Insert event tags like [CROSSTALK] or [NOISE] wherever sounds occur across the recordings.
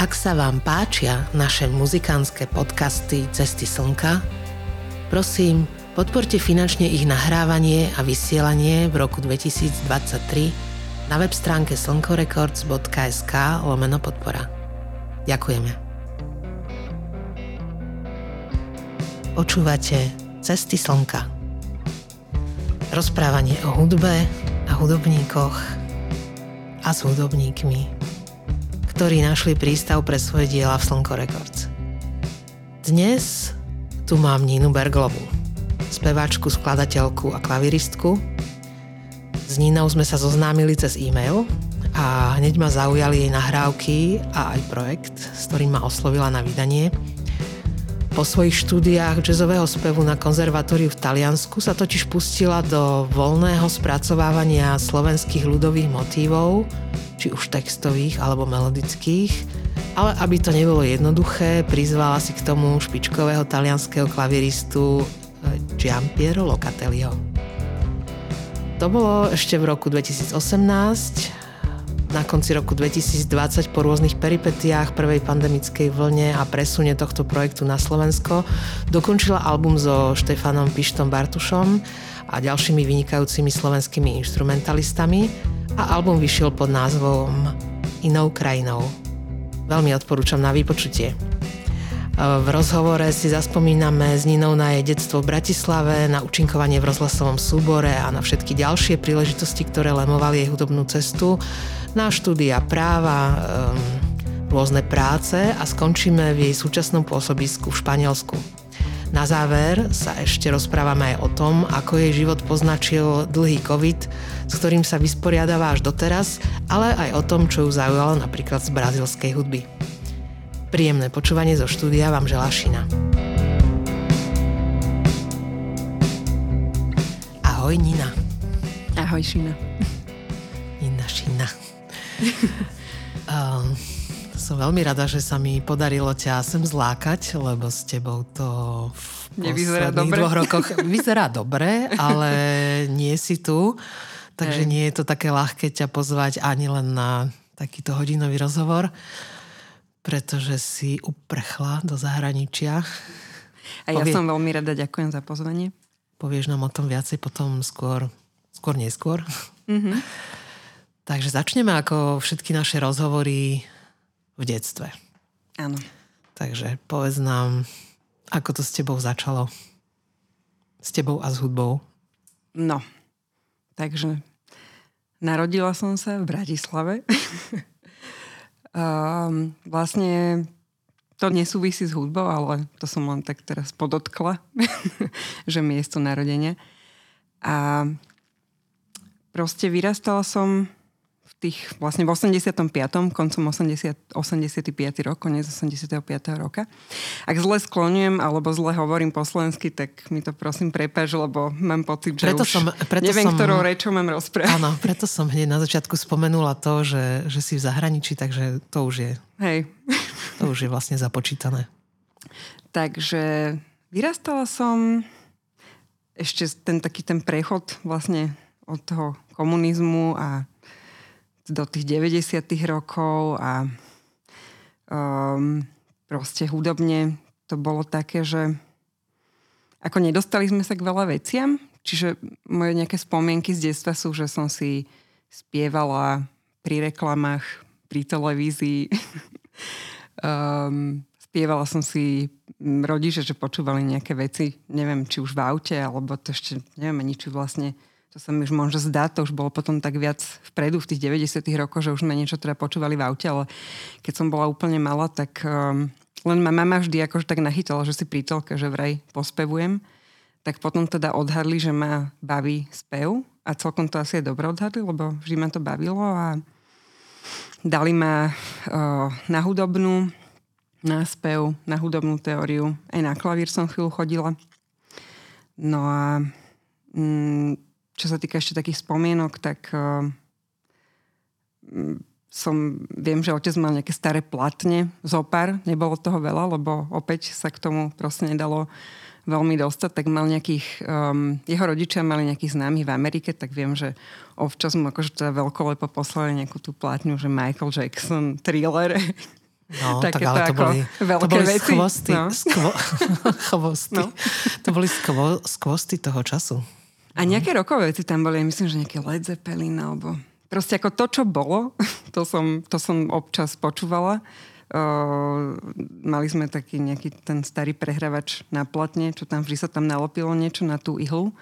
Ak sa vám páčia naše muzikánske podcasty Cesty slnka, prosím, podporte finančne ich nahrávanie a vysielanie v roku 2023 na web stránke slnkorecords.sk lomeno podpora. Ďakujeme. Počúvate Cesty slnka. Rozprávanie o hudbe a hudobníkoch a s hudobníkmi ktorí našli prístav pre svoje diela v Slnko Records. Dnes tu mám Ninu Berglovu, speváčku, skladateľku a klaviristku. S Ninou sme sa zoznámili cez e-mail a hneď ma zaujali jej nahrávky a aj projekt, s ktorým ma oslovila na vydanie. Po svojich štúdiách jazzového spevu na konzervatóriu v Taliansku sa totiž pustila do voľného spracovávania slovenských ľudových motívov či už textových alebo melodických, ale aby to nebolo jednoduché, prizvala si k tomu špičkového talianského klaviristu eh, Giampiero Locatelliho. To bolo ešte v roku 2018, na konci roku 2020 po rôznych peripetiách prvej pandemickej vlne a presune tohto projektu na Slovensko dokončila album so Štefanom Pištom Bartušom a ďalšími vynikajúcimi slovenskými instrumentalistami a album vyšiel pod názvom Inou krajinou. Veľmi odporúčam na vypočutie. V rozhovore si zaspomíname s Ninou na jej detstvo v Bratislave, na učinkovanie v rozhlasovom súbore a na všetky ďalšie príležitosti, ktoré lemovali jej hudobnú cestu, na štúdia práva, um, rôzne práce a skončíme v jej súčasnom pôsobisku v Španielsku. Na záver sa ešte rozprávame aj o tom, ako jej život poznačil dlhý COVID, s ktorým sa vysporiadáva až doteraz, ale aj o tom, čo ju zaujalo napríklad z brazilskej hudby. Príjemné počúvanie zo štúdia vám želá Šina. Ahoj Nina. Ahoj Šina. Nina Šina. um, [LAUGHS] som veľmi rada, že sa mi podarilo ťa sem zlákať, lebo s tebou to v Nevyzerá dobre. dvoch rokoch [LAUGHS] vyzerá dobre, ale nie si tu. Takže Hej. nie je to také ľahké ťa pozvať ani len na takýto hodinový rozhovor, pretože si uprchla do zahraničia. A ja Povie... som veľmi rada, ďakujem za pozvanie. Povieš nám o tom viacej potom skôr, skôr neskôr. Mm-hmm. Takže začneme ako všetky naše rozhovory v detstve. Áno. Takže povedz nám, ako to s tebou začalo. S tebou a s hudbou. No, takže narodila som sa v Bratislave. um, [LAUGHS] vlastne to nesúvisí s hudbou, ale to som len tak teraz podotkla, [LAUGHS] že miesto narodenia. A proste vyrastala som tých, vlastne v 85. koncom 80, 85. rok, koniec 85. roka. Ak zle sklonujem alebo zle hovorím po slovensky, tak mi to prosím prepáč, lebo mám pocit, že preto už som, preto neviem, som, ktorou rečou mám rozprávať. Áno, preto som hneď na začiatku spomenula to, že, že si v zahraničí, takže to už je. Hej. To už je vlastne započítané. Takže vyrastala som ešte ten taký ten prechod vlastne od toho komunizmu a do tých 90. rokov a um, proste hudobne to bolo také, že ako nedostali sme sa k veľa veciam, čiže moje nejaké spomienky z detstva sú, že som si spievala pri reklamách, pri televízii. [LAUGHS] um, spievala som si rodiče, že počúvali nejaké veci, neviem, či už v aute, alebo to ešte, neviem ani, či vlastne to sa mi už možno zdá, to už bolo potom tak viac vpredu v tých 90 rokoch, že už sme niečo teda počúvali v aute, ale keď som bola úplne malá, tak um, len ma mama vždy akože tak nachytala, že si prítelka, že vraj pospevujem. Tak potom teda odhadli, že ma baví spev a celkom to asi je dobre odhadli, lebo vždy ma to bavilo a dali ma uh, na hudobnú, na spev, na hudobnú teóriu. Aj na klavír som chvíľu chodila. No a mm, čo sa týka ešte takých spomienok, tak uh, som, viem, že otec mal nejaké staré platne, zopár, nebolo toho veľa, lebo opäť sa k tomu proste nedalo veľmi dostať, tak mal nejakých, um, jeho rodičia mali nejakých známych v Amerike, tak viem, že občas mu akože teda veľkolepo poslali nejakú tú platňu, že Michael Jackson, thriller. No, [LAUGHS] tak ale to boli, to boli veci. skvosty. No. Skvo, [LAUGHS] chvosty. No. To boli skvo, skvosty toho času. A nejaké rokové veci tam boli, myslím, že nejaké Led Zeppelin, alebo proste ako to, čo bolo, [LAUGHS] to som, to som občas počúvala. Uh, mali sme taký nejaký ten starý prehrávač na platne, čo tam vždy sa tam nalopilo niečo na tú ihlu.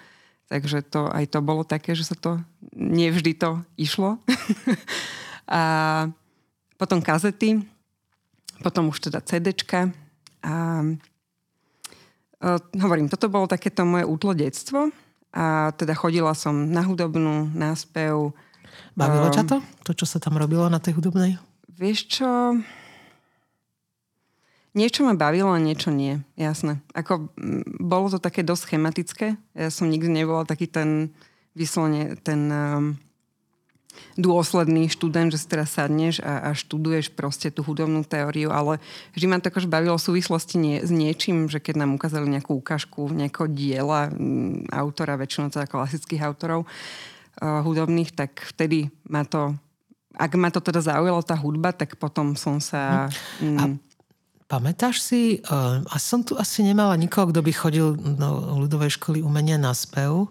Takže to, aj to bolo také, že sa to, nevždy to išlo. [LAUGHS] a potom kazety, potom už teda CDčka. A uh, hovorím, toto bolo takéto moje útlo detstvo a teda chodila som na hudobnú, na spev. Bavilo um, ťa to? To, čo sa tam robilo na tej hudobnej? Vieš čo? Niečo ma bavilo a niečo nie. Jasné. Ako, bolo to také dosť schematické. Ja som nikdy nebola taký ten vyslovene ten um, dôsledný študent, že si teraz sadneš a, a študuješ proste tú hudobnú teóriu, ale vždy ma to akože bavilo v súvislosti nie, s niečím, že keď nám ukázali nejakú ukážku nejakého diela m, autora, väčšinou teda klasických autorov uh, hudobných, tak vtedy ma to ak ma to teda zaujala tá hudba, tak potom som sa... Mm, a pamätáš si, uh, a som tu asi nemala nikoho, kto by chodil do ľudovej školy umenia na spev,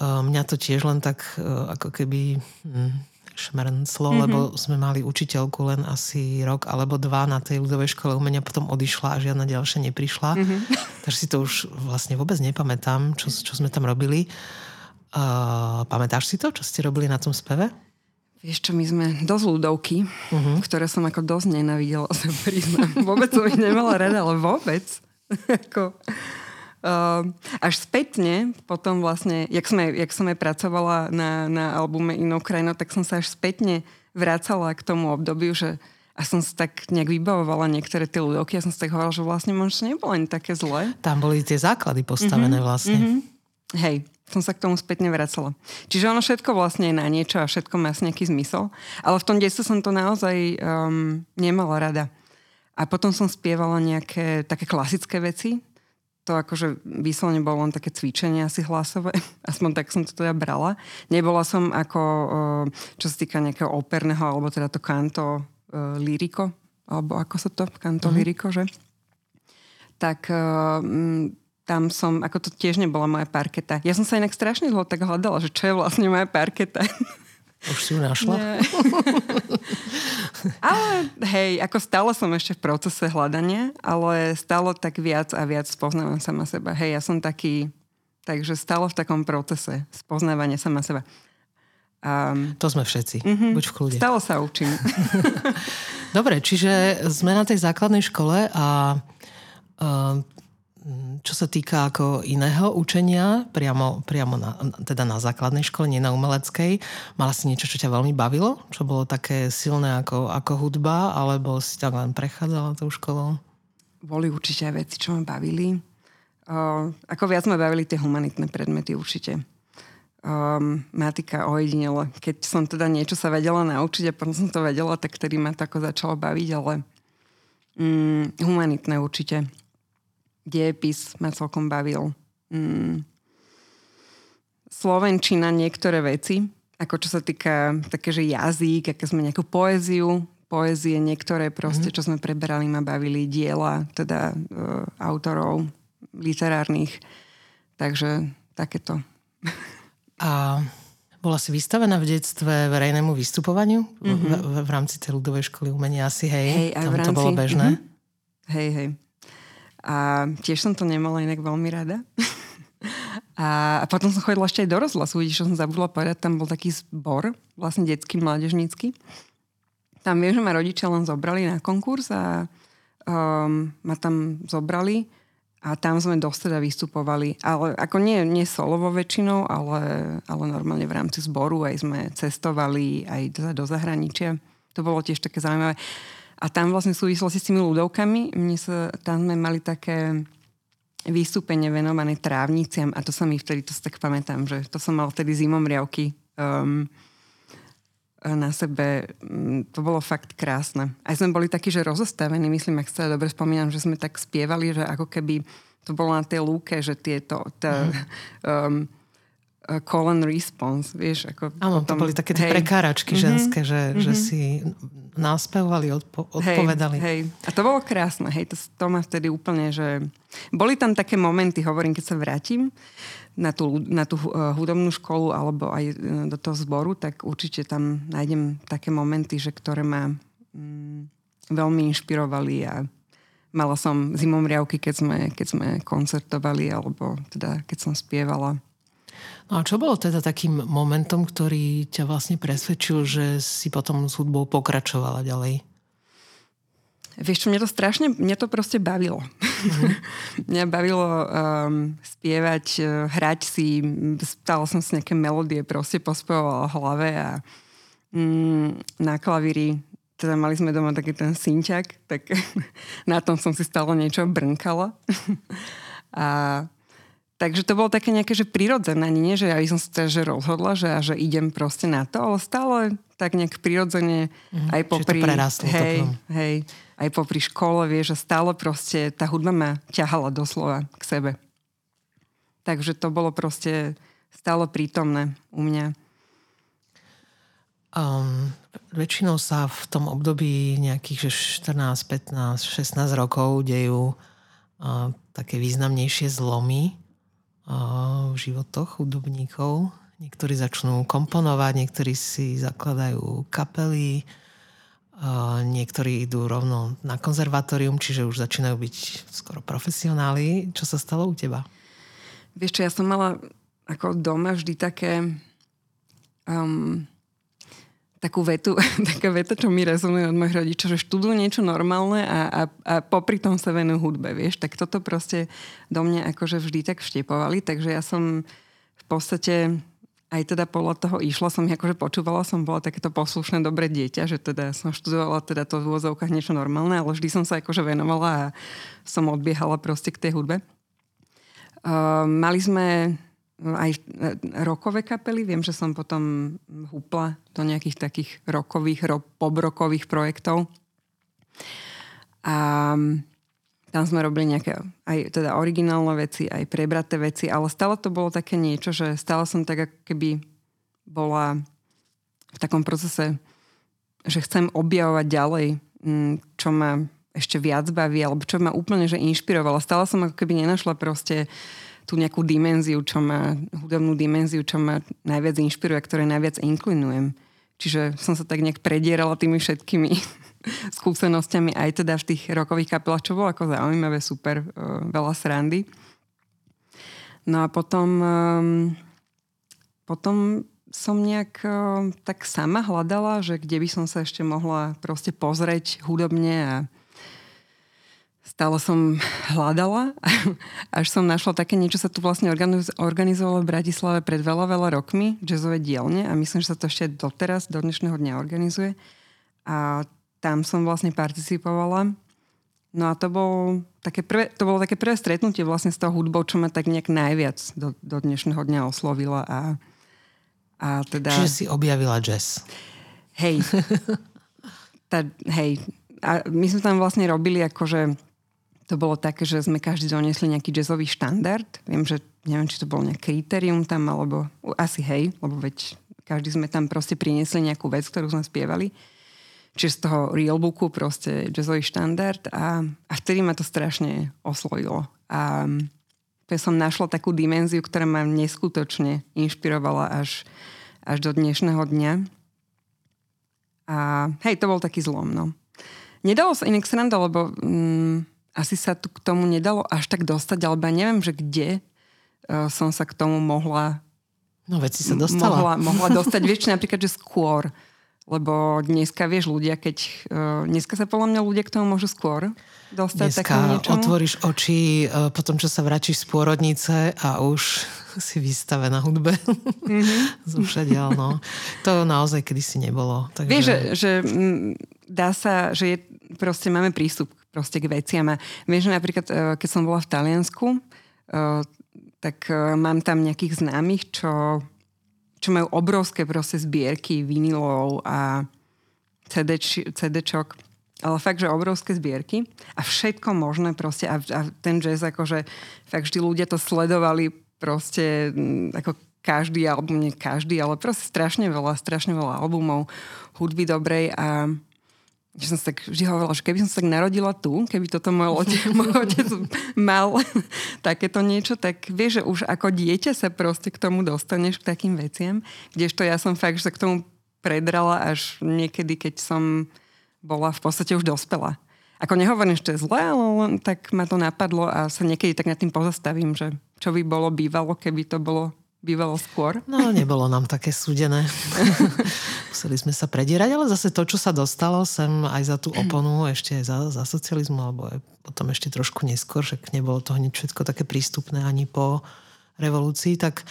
mňa to tiež len tak e, ako keby hm, šmrnclo, mm-hmm. lebo sme mali učiteľku len asi rok alebo dva na tej ľudovej škole umenia, potom odišla a žiadna ďalšia neprišla. Mm-hmm. Takže si to už vlastne vôbec nepamätám, čo, čo sme tam robili. Uh, pamätáš si to, čo ste robili na tom speve? Vieš čo, my sme dosť ľudovky, uh-huh. ktoré som ako dosť nenavidela, [LAUGHS] sa priznám. Vôbec som ich nemala rada, ale vôbec. [LAUGHS] ako, až spätne, potom vlastne, jak, sme, jak som aj pracovala na, na albume Inou krajinou, tak som sa až spätne vracala k tomu obdobiu, že a som si tak nejak vybavovala niektoré tie ľudovky a som si tak hovorila, že vlastne možno nebolo ani také zlé. Tam boli tie základy postavené mm-hmm, vlastne. Mm-hmm. Hej, som sa k tomu spätne vracala. Čiže ono všetko vlastne je na niečo a všetko má nejaký zmysel. Ale v tom detstve som to naozaj um, nemala rada. A potom som spievala nejaké také klasické veci, to akože vyslovene bolo len také cvičenie asi hlasové. [LAUGHS] Aspoň tak som to teda brala. Nebola som ako, čo sa týka nejakého operného, alebo teda to kanto liriko, alebo ako sa to, kanto mm-hmm. liriko, že? Tak tam som, ako to tiež nebola moja parketa. Ja som sa inak strašne dlho tak hľadala, že čo je vlastne moja parketa. [LAUGHS] Už si ju našla? [LAUGHS] ale hej, ako stále som ešte v procese hľadania, ale stále tak viac a viac spoznávam sama seba. Hej, ja som taký, takže stále v takom procese spoznávania sama seba. Um, to sme všetci. Uh-huh. Buď v kľude. Stále sa učím. [LAUGHS] Dobre, čiže sme na tej základnej škole a uh, čo sa týka ako iného učenia, priamo, priamo na, teda na základnej škole, nie na umeleckej, mala si niečo, čo ťa veľmi bavilo? Čo bolo také silné ako, ako hudba? Alebo si tak len prechádzala tou školou? Boli určite aj veci, čo ma bavili. Uh, ako viac ma bavili tie humanitné predmety určite. Um, matika ojedinele. Keď som teda niečo sa vedela naučiť a potom som to vedela, tak tedy ma to ako začalo baviť, ale um, humanitné určite diepis ma celkom bavil. Mm. Slovenčina niektoré veci, ako čo sa týka také, že jazyk, aké sme nejakú poéziu, poézie niektoré proste, mm. čo sme preberali, ma bavili diela, teda e, autorov literárnych. Takže takéto. A bola si vystavená v detstve verejnému vystupovaniu mm-hmm. v, v, v rámci tej ľudovej školy umenia asi, hej? hej aj Tam v rámci, to bolo bežné? Mm-hmm. Hej, hej. A tiež som to nemala inak veľmi rada. [LAUGHS] a, a potom som chodila ešte aj do rozhlasu, vidíš, čo som zabudla povedať, tam bol taký zbor, vlastne detský, mládežnícky. Tam viem, že ma rodičia len zobrali na konkurs a um, ma tam zobrali a tam sme dosť teda vystupovali. Ale ako nie, nie solovo väčšinou, ale, ale normálne v rámci zboru aj sme cestovali aj do, do zahraničia. To bolo tiež také zaujímavé. A tam vlastne v súvislosti s tými ľudovkami, mne sa, tam sme mali také vystúpenie venované trávniciam a to sa mi vtedy, to sa tak pamätám, že to som mal vtedy zimom riavky um, na sebe. Mm, to bolo fakt krásne. Aj sme boli takí, že rozostavení, myslím, ak sa dobre spomínam, že sme tak spievali, že ako keby to bolo na tej lúke, že tieto tá, mm. [LAUGHS] um, call and response, vieš. Ako Áno, to boli také tie prekáračky mm-hmm. ženské, že, mm-hmm. že si náspevovali, odpo- odpovedali. Hej, hej. A to bolo krásne, hej, to, to ma vtedy úplne, že... Boli tam také momenty, hovorím, keď sa vrátim na tú, na tú uh, hudobnú školu alebo aj uh, do toho zboru, tak určite tam nájdem také momenty, že ktoré ma um, veľmi inšpirovali a mala som zimomriavky, keď sme, keď sme koncertovali alebo teda keď som spievala. No a čo bolo teda takým momentom, ktorý ťa vlastne presvedčil, že si potom s hudbou pokračovala ďalej? Vieš čo, mňa to strašne, mňa to proste bavilo. Mm-hmm. [LAUGHS] mňa bavilo um, spievať, uh, hrať si, stala som si nejaké melódie, proste pospevovala v hlave a um, na klavíri, teda mali sme doma taký ten synťak, tak [LAUGHS] na tom som si stále niečo brnkala. [LAUGHS] a Takže to bolo také nejaké, že prirodzené, nie, že ja som sa že rozhodla, že, že idem proste na to, ale stále tak nejak prirodzene mm, aj popri... to hej, hej, aj popri škole, vieš, že stále proste tá hudba ma ťahala doslova k sebe. Takže to bolo proste stále prítomné u mňa. Um, väčšinou sa v tom období nejakých že 14, 15, 16 rokov dejú uh, také významnejšie zlomy v životoch hudobníkov. Niektorí začnú komponovať, niektorí si zakladajú kapely, niektorí idú rovno na konzervatórium, čiže už začínajú byť skoro profesionáli. Čo sa stalo u teba? Vieš čo, ja som mala ako doma vždy také um, takú vetu, [LAUGHS] taká veta, čo mi rezonuje od mojich rodičov, že študujú niečo normálne a, a, a popri tom sa venujú hudbe, vieš. Tak toto proste do mňa akože vždy tak vštepovali, takže ja som v podstate aj teda podľa toho išla som, akože počúvala som, bola takéto poslušné dobré dieťa, že teda som študovala teda to v úvozovkách niečo normálne, ale vždy som sa akože venovala a som odbiehala proste k tej hudbe. Uh, mali sme aj e, rokové kapely. Viem, že som potom húpla do nejakých takých rokových, ro, pobrokových projektov. A tam sme robili nejaké aj teda originálne veci, aj prebraté veci, ale stále to bolo také niečo, že stále som tak ako keby bola v takom procese, že chcem objavovať ďalej, čo ma ešte viac baví, alebo čo ma úplne že inšpirovala. Stále som ako keby nenašla proste uh, tú nejakú dimenziu, čo má, hudobnú dimenziu, čo ma najviac inšpiruje, ktoré najviac inklinujem. Čiže som sa tak nejak predierala tými všetkými [LAUGHS] skúsenostiami aj teda v tých rokových kapelách, čo bolo ako zaujímavé, super, uh, veľa srandy. No a potom, um, potom som nejak uh, tak sama hľadala, že kde by som sa ešte mohla proste pozrieť hudobne a stále som hľadala, [LAUGHS] až som našla také niečo, sa tu vlastne organizovalo v Bratislave pred veľa, veľa rokmi, jazzové dielne a myslím, že sa to ešte doteraz, do dnešného dňa organizuje. A tam som vlastne participovala. No a to, bol také prvé, to bolo také prvé stretnutie vlastne s tou hudbou, čo ma tak nejak najviac do, do dnešného dňa oslovila. A, a teda... Čiže si objavila jazz. Hej. [LAUGHS] tá, hej. A my sme tam vlastne robili akože to bolo také, že sme každý doniesli nejaký jazzový štandard. Viem, že neviem, či to bolo nejaké kritérium tam, alebo asi hej, lebo veď každý sme tam proste priniesli nejakú vec, ktorú sme spievali. Čiže z toho realbooku proste jazzový štandard a, a vtedy ma to strašne oslovilo. A to som našla takú dimenziu, ktorá ma neskutočne inšpirovala až, až do dnešného dňa. A hej, to bol taký zlom, no. Nedalo sa inak sranda, lebo mm, asi sa tu k tomu nedalo až tak dostať, alebo ja neviem, že kde uh, som sa k tomu mohla No veci sa dostala. Mohla, [LAUGHS] mohla dostať, vieš, napríklad, že skôr. Lebo dneska, vieš, ľudia, keď... Uh, dneska sa podľa mňa ľudia k tomu môžu skôr dostať dneska niečomu. otvoríš oči uh, po tom, čo sa vrátiš z pôrodnice a už [LAUGHS] si vystave na hudbe. [LAUGHS] Mm-hmm. Zúšadiaľ, no. To naozaj kedysi nebolo. Takže... Vieš, že, že m, dá sa, že je, proste máme prístup proste k veciam. A viem, že napríklad, e, keď som bola v Taliansku, e, tak e, mám tam nejakých známych, čo, čo majú obrovské proste zbierky vinilov a CD, CDčok, ale fakt, že obrovské zbierky a všetko možné proste a, a ten jazz akože fakt vždy ľudia to sledovali proste ako každý album, nie každý, ale proste strašne veľa, strašne veľa albumov, hudby dobrej a že som sa tak vždy hovorila, že keby som sa tak narodila tu, keby toto môj otec, [LAUGHS] môj otec mal takéto niečo, tak vieš, že už ako dieťa sa proste k tomu dostaneš k takým veciam, kdežto ja som fakt, že sa k tomu predrala až niekedy, keď som bola v podstate už dospela. Ako nehovorím, že to je zle, ale len tak ma to napadlo a sa niekedy tak nad tým pozastavím, že čo by bolo bývalo, keby to bolo bývalo skôr. No, nebolo nám také súdené. [LAUGHS] Museli sme sa predierať, ale zase to, čo sa dostalo sem aj za tú oponu, ešte aj za, za socializmu, alebo aj potom ešte trošku neskôr, že nebolo to hneď všetko také prístupné ani po revolúcii, tak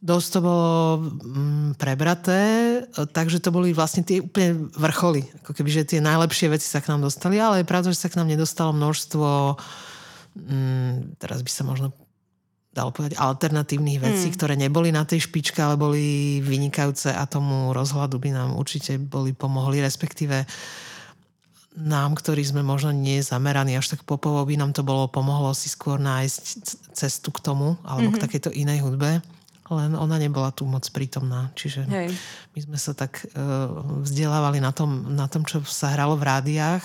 dosť to bolo mm, prebraté, takže to boli vlastne tie úplne vrcholy. Ako keby, že tie najlepšie veci sa k nám dostali, ale je pravda, že sa k nám nedostalo množstvo mm, teraz by sa možno dalo povedať, alternatívnych vecí, mm. ktoré neboli na tej špičke, ale boli vynikajúce a tomu rozhľadu by nám určite boli pomohli, respektíve nám, ktorí sme možno nie zameraní až tak popovo, by nám to bolo pomohlo si skôr nájsť cestu k tomu, alebo mm-hmm. k mhm. takejto inej hudbe. Len ona nebola tu moc prítomná. Čiže Hej. my sme sa tak uh, vzdelávali na tom, na tom, čo sa hralo v rádiách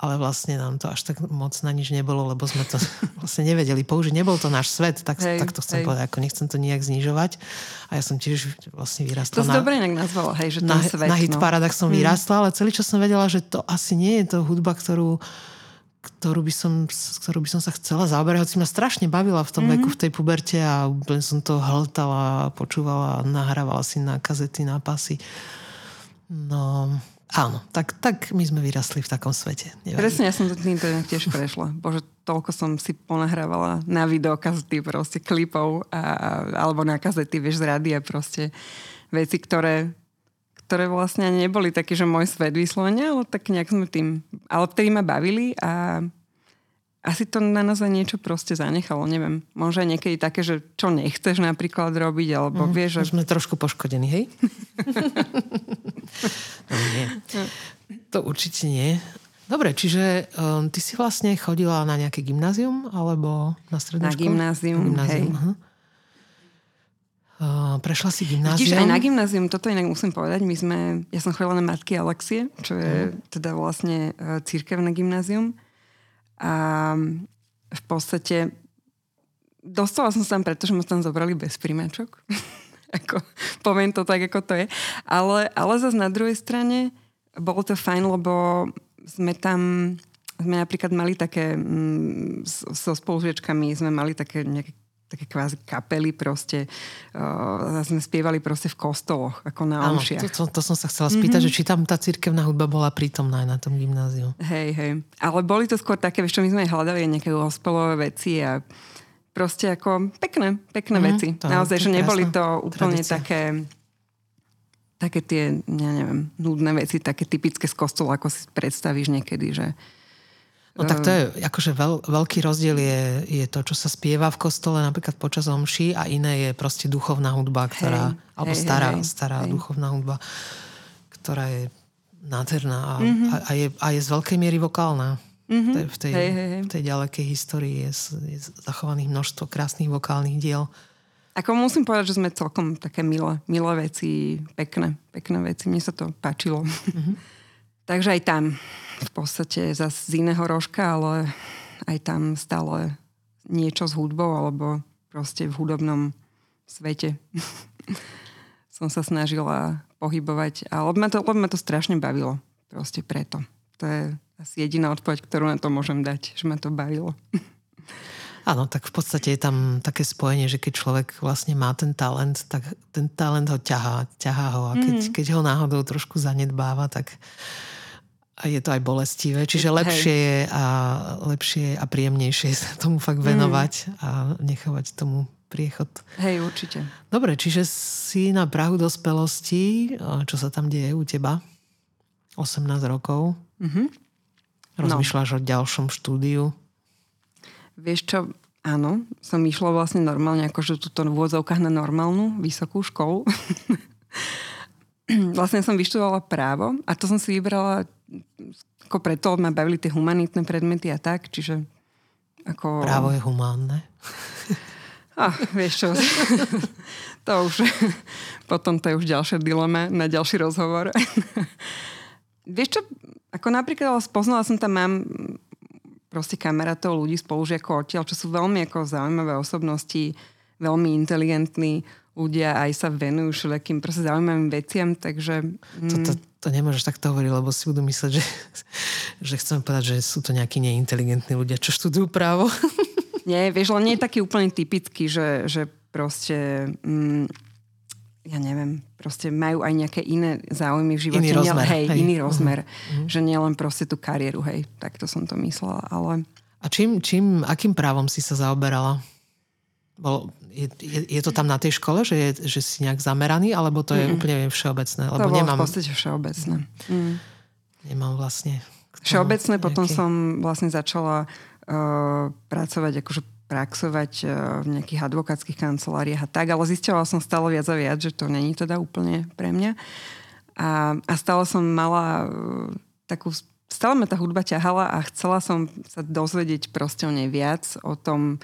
ale vlastne nám to až tak moc na nič nebolo, lebo sme to [LAUGHS] vlastne nevedeli použiť. Nebol to náš svet, tak, hej, tak to chcem hej. povedať, ako nechcem to nejak znižovať. A ja som tiež vlastne vyrastla. To si dobre inak nazvala, hej, že na, svet. Na hit no. paradách som mm. vyrastla, ale celý čas som vedela, že to asi nie je to hudba, ktorú ktorú by, som, ktorú by som sa chcela zaoberať, hoci ma strašne bavila v tom mm-hmm. veku, v tej puberte a úplne som to hltala, počúvala, nahrávala si na kazety, na pasy. No, Áno, tak, tak my sme vyrastli v takom svete. Nevadí. Presne, ja som to tým tiež prešla. Bože, toľko som si ponahrávala na videokazety proste klipov a, alebo na kazety, vieš, z rádia proste veci, ktoré, ktoré vlastne neboli také, že môj svet vyslovene, ale tak nejak sme tým, ale vtedy ma bavili a asi to na nás aj niečo proste zanechalo, neviem. Možno niekedy také, že čo nechceš napríklad robiť, alebo mm, vieš, že... Sme trošku poškodení, hej? [LAUGHS] To určite nie. Dobre, čiže um, ty si vlastne chodila na nejaké gymnázium, alebo na strednú na školu? Na gymnázium, hej. Uh-huh. Uh, prešla si gymnázium? Vidíš, aj na gymnázium, toto inak musím povedať, my sme, ja som chodila na Matky Alexie, čo je uh-huh. teda vlastne uh, církevné gymnázium. A v podstate dostala som sa tam, pretože ma tam zobrali bez príjmačok. [LAUGHS] ako, poviem to tak, ako to je. Ale, ale zase na druhej strane bolo to fajn, lebo sme tam sme napríklad mali také mm, so spolužiečkami sme mali také nejaké také kvázi kapely proste. Uh, sme spievali proste v kostoloch, ako na omšiach. To, to, to som sa chcela spýtať, mm-hmm. že či tam tá cirkevná hudba bola prítomná aj na tom gymnáziu. Hej, hej. Ale boli to skôr také, vieš čo, my sme hľadali nejaké gospelové veci a proste ako pekné, pekné mm, veci. To, Naozaj, to že neboli to úplne tradícia. také také tie, ja neviem, nudné veci, také typické z kostola, ako si predstavíš niekedy, že No tak to je, akože veľ, veľký rozdiel je, je to, čo sa spieva v kostole napríklad počas omší a iné je proste duchovná hudba, ktorá, hej, alebo hej, stará, hej, stará hej. duchovná hudba, ktorá je nádherná a, mm-hmm. a, a, je, a je z veľkej miery vokálna. Mm-hmm. V, tej, hej, hej, hej. v tej ďalekej histórii je, je zachovaných množstvo krásnych vokálnych diel. Ako musím povedať, že sme celkom také milé, milé veci, pekné, pekné veci. Mne sa to páčilo. Mm-hmm. [LAUGHS] Takže aj tam v podstate zase z iného rožka, ale aj tam stále niečo s hudbou alebo proste v hudobnom svete [LAUGHS] som sa snažila pohybovať. A lebo ma to, lebo ma to strašne bavilo. Proste preto. To je asi jediná odpoveď, ktorú na to môžem dať, že ma to bavilo. [LAUGHS] Áno, tak v podstate je tam také spojenie, že keď človek vlastne má ten talent, tak ten talent ho ťahá, ťahá ho a keď, mm. keď ho náhodou trošku zanedbáva, tak a je to aj bolestivé, čiže lepšie je a lepšie a príjemnejšie sa tomu fakt venovať mm. a nechávať tomu priechod. Hej, určite. Dobre, čiže si na Prahu dospelosti, čo sa tam deje u teba? 18 rokov. Mm-hmm. Rozmýšľaš no. o ďalšom štúdiu? Vieš čo, áno, som išla vlastne normálne, akože túto v úvodzovkách na normálnu vysokú školu. [LAUGHS] vlastne som vyštudovala právo a to som si vybrala ako preto ma bavili tie humanitné predmety a tak, čiže ako... Právo je humánne. [LAUGHS] Ah, vieš čo, [LAUGHS] to už, potom to je už ďalšia dilema na ďalší rozhovor. vieš čo, ako napríklad, spoznala som tam, mám proste kamarátov, ľudí, spolužiakov odtiaľ, čo sú veľmi ako zaujímavé osobnosti, veľmi inteligentní ľudia, aj sa venujú všelijakým proste zaujímavým veciam, takže... Mm. To, to, to nemôžeš takto hovoriť, lebo si budú mysleť, že, že chcem povedať, že sú to nejakí neinteligentní ľudia, čo študujú právo. Nie, vieš, len nie je taký úplne typický, že, že proste... Mm, ja neviem, proste majú aj nejaké iné záujmy v živote. Iný rozmer. hej, hej, iný rozmer. Uh-huh. Že nielen proste tú kariéru, hej. Tak to som to myslela, ale... A čím, čím, akým právom si sa zaoberala? Bol, je, je, je to tam na tej škole, že, je, že si nejak zameraný, alebo to je mm. úplne všeobecné? Lebo to bolo nemám, v podstate všeobecné. Mm. Nemám vlastne... Všeobecné, nejaký... potom som vlastne začala uh, pracovať akože praxovať e, v nejakých advokátskych kanceláriách a tak, ale zistila som stále viac a viac, že to není teda úplne pre mňa. A, a stále som mala e, takú, stále ma tá hudba ťahala a chcela som sa dozvedieť proste o nej viac, o tom,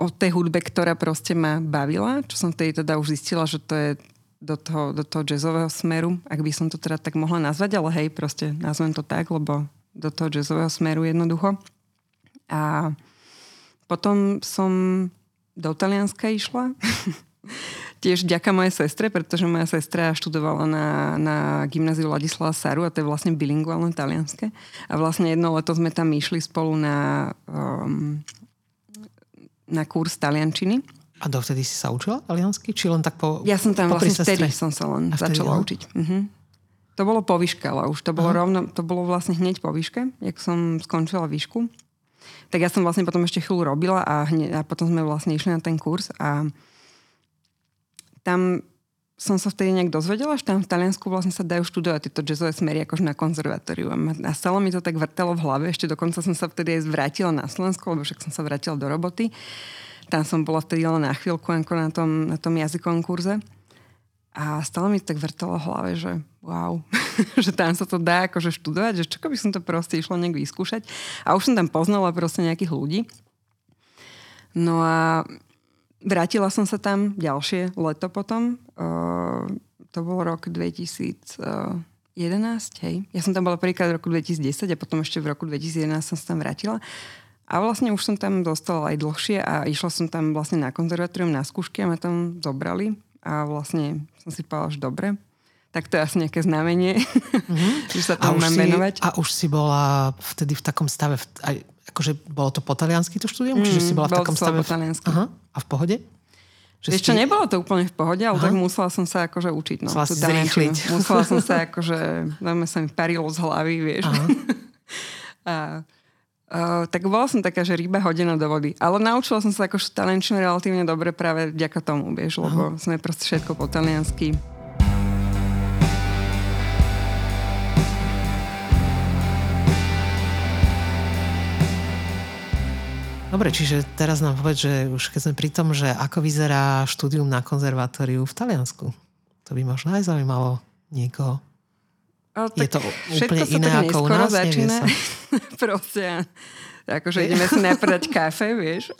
o tej hudbe, ktorá proste ma bavila, čo som tej teda už zistila, že to je do toho, do toho jazzového smeru, ak by som to teda tak mohla nazvať, ale hej, proste nazvem to tak, lebo do toho jazzového smeru jednoducho. A potom som do Talianska išla. [LAUGHS] Tiež ďaká mojej sestre, pretože moja sestra študovala na, na gymnáziu Ladislava Saru a to je vlastne bilinguálne talianské. A vlastne jedno leto sme tam išli spolu na, um, na kurz taliančiny. A dovtedy si sa učila taliansky? Či len tak po Ja som tam vlastne vtedy som sa len vtedy, začala no? učiť. Uh-huh. To bolo po výške, ale už to bolo, rovno, to bolo vlastne hneď po výške, jak som skončila výšku tak ja som vlastne potom ešte chvíľu robila a, hne, a potom sme vlastne išli na ten kurz a tam som sa vtedy nejak dozvedela, že tam v Taliansku vlastne sa dajú študovať tieto jazzové smery akože na konzervatóriu. A stále mi to tak vrtelo v hlave, ešte dokonca som sa vtedy aj vrátila na Slovensku, lebo však som sa vrátila do roboty. Tam som bola vtedy len na chvíľku na tom, na tom jazykovom kurze. A stále mi tak vrtelo v hlave, že wow, [LAUGHS] že tam sa to dá akože študovať, že čo by som to proste išla nejak vyskúšať. A už som tam poznala proste nejakých ľudí. No a vrátila som sa tam ďalšie leto potom. Uh, to bol rok 2011, hej. Ja som tam bola prvýkrát v roku 2010 a potom ešte v roku 2011 som sa tam vrátila. A vlastne už som tam dostala aj dlhšie a išla som tam vlastne na konzervatórium na skúšky a ma tam zobrali. A vlastne som si povedala, že dobre, tak to je asi nejaké znamenie, mm-hmm. [LAUGHS] že sa tomu mám venovať. A už si bola vtedy v takom stave, aj, akože bolo to po taliansky to štúdium? Mm, čiže si bola v takom stave... po taliansky. Aha, a v pohode? Že Vieš čo, nebolo to úplne v pohode, ale Aha. tak musela som sa akože učiť. No, musela si zrýchliť. Musela som sa [LAUGHS] akože, veľmi sa mi parilo z hlavy, vieš. [LAUGHS] a, Uh, tak bola som taká, že ryba hodená do vody. Ale naučila som sa akože talenčinu relatívne dobre práve vďaka tomu, vieš, lebo Aha. sme proste všetko po taliansky. Dobre, čiže teraz nám povedz, že už keď sme pri tom, že ako vyzerá štúdium na konzervatóriu v Taliansku. To by možno aj zaujímalo niekoho. Ale je to úplne iné ako u nás? Začína. [LAUGHS] Proste. Akože ideme si najprv kafe, vieš.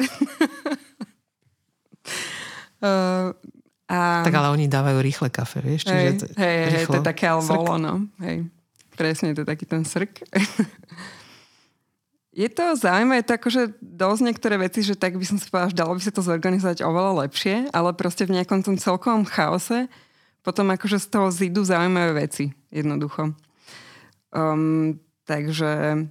uh, [LAUGHS] a... Tak ale oni dávajú rýchle kafe, vieš? Čiže hej, to, hej, hej, to je také alvolo, no. Hej. Presne, to je taký ten srk. [LAUGHS] Je to zaujímavé, je to akože dosť niektoré veci, že tak by som si povedala, že dalo by sa to zorganizovať oveľa lepšie, ale proste v nejakom tom celkovom chaose potom akože z toho zídu zaujímavé veci, jednoducho. Um, takže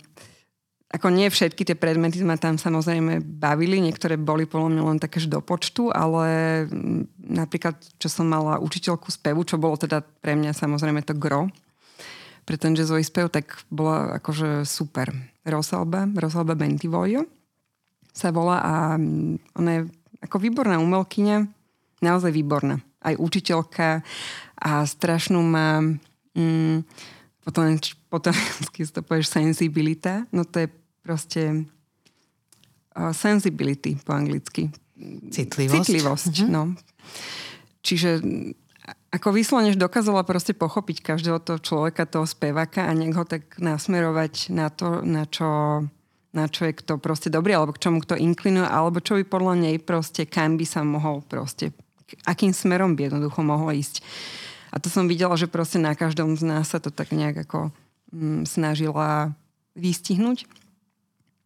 ako nie všetky tie predmety ma tam samozrejme bavili, niektoré boli podľa mňa len také do počtu, ale napríklad, čo som mala učiteľku spevu, čo bolo teda pre mňa samozrejme to gro, pre ten jazzový spev, tak bola akože super. Rosalba, Rosalba Bentivojo sa volá a mm, ona je ako výborná umelkyňa, naozaj výborná. Aj učiteľka a strašnú má mm, potom, potom keď to povieš sensibilita, no to je proste uh, sensibility po anglicky. Citlivosť. Citlivosť, mm-hmm. no. Čiže ako vyslaneš dokázala proste pochopiť každého toho človeka, toho speváka a nech ho tak nasmerovať na to, na čo, na čo je kto proste dobrý, alebo k čomu kto inklinuje, alebo čo by podľa nej proste, kam by sa mohol proste, akým smerom by jednoducho mohol ísť. A to som videla, že proste na každom z nás sa to tak nejak ako mm, snažila vystihnúť.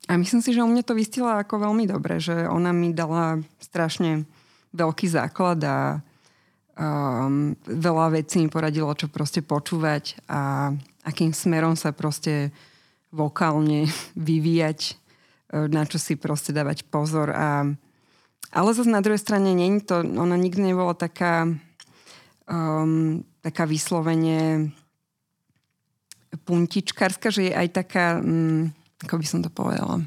A myslím si, že u mňa to vystihla ako veľmi dobre, že ona mi dala strašne veľký základ a um, veľa vecí mi poradila, čo proste počúvať a akým smerom sa proste vokálne [LAUGHS] vyvíjať, e, na čo si proste dávať pozor. A, ale zase na druhej strane nie to, ona nikdy nebola taká um, taká vyslovene puntičkárska, že je aj taká, um, ako by som to povedala,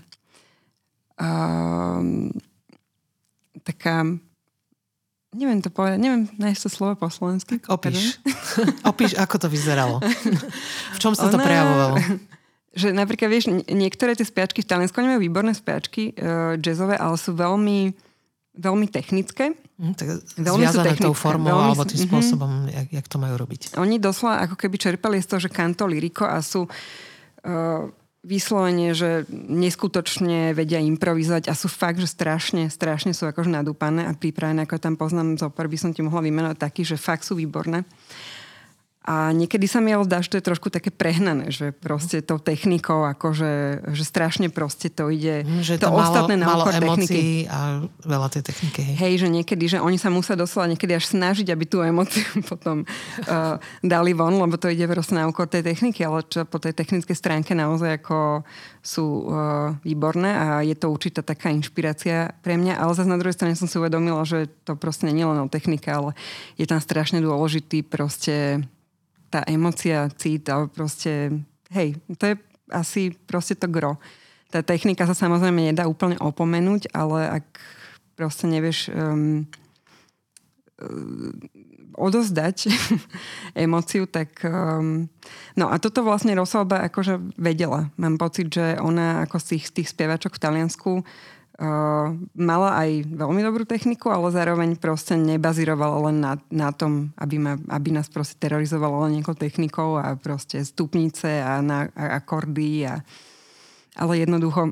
um, taká Neviem to povedať, neviem nájsť to slovo po slovensky. Opíš. [LAUGHS] Opíš, ako to vyzeralo. V čom sa Ona, to prejavovalo? [LAUGHS] Že napríklad, vieš, niektoré tie spiačky v Taliansku nemajú výborné spiačky uh, jazzové, ale sú veľmi, veľmi technické. Mm, tak veľmi zviazané tou formou veľmi, alebo tým mm-hmm. spôsobom, jak, jak to majú robiť. Oni doslova ako keby čerpali z toho, že kanto liriko a sú uh, vyslovene, že neskutočne vedia improvizovať a sú fakt, že strašne, strašne sú akože nadúpané a pripravené, ako tam poznám zopár, by som ti mohla vymenovať taký, že fakt sú výborné. A niekedy sa mi ale zdá, že to je trošku také prehnané, že proste tou technikou, akože že strašne proste to ide. Mm, že to, to ostatné na málo techniky. a veľa tej techniky. Hej. hej, že niekedy, že oni sa musia doslova niekedy až snažiť, aby tú emociu [LAUGHS] potom uh, dali von, lebo to ide proste na úkor tej techniky, ale čo po tej technickej stránke naozaj ako sú uh, výborné a je to určitá taká inšpirácia pre mňa, ale zase na druhej strane som si uvedomila, že to proste nie je len o technike, ale je tam strašne dôležitý proste tá emocia, cít a proste, hej, to je asi proste to gro. Tá technika sa samozrejme nedá úplne opomenúť, ale ak proste nevieš um, odozdať [LAUGHS] emociu, tak... Um, no a toto vlastne Rosalba akože vedela. Mám pocit, že ona ako z tých, tých spievačok v Taliansku Uh, mala aj veľmi dobrú techniku, ale zároveň proste nebazírovala len na, na tom, aby, ma, aby nás proste terorizovala len nejakou technikou a proste stupnice a, na, a akordy. A, ale jednoducho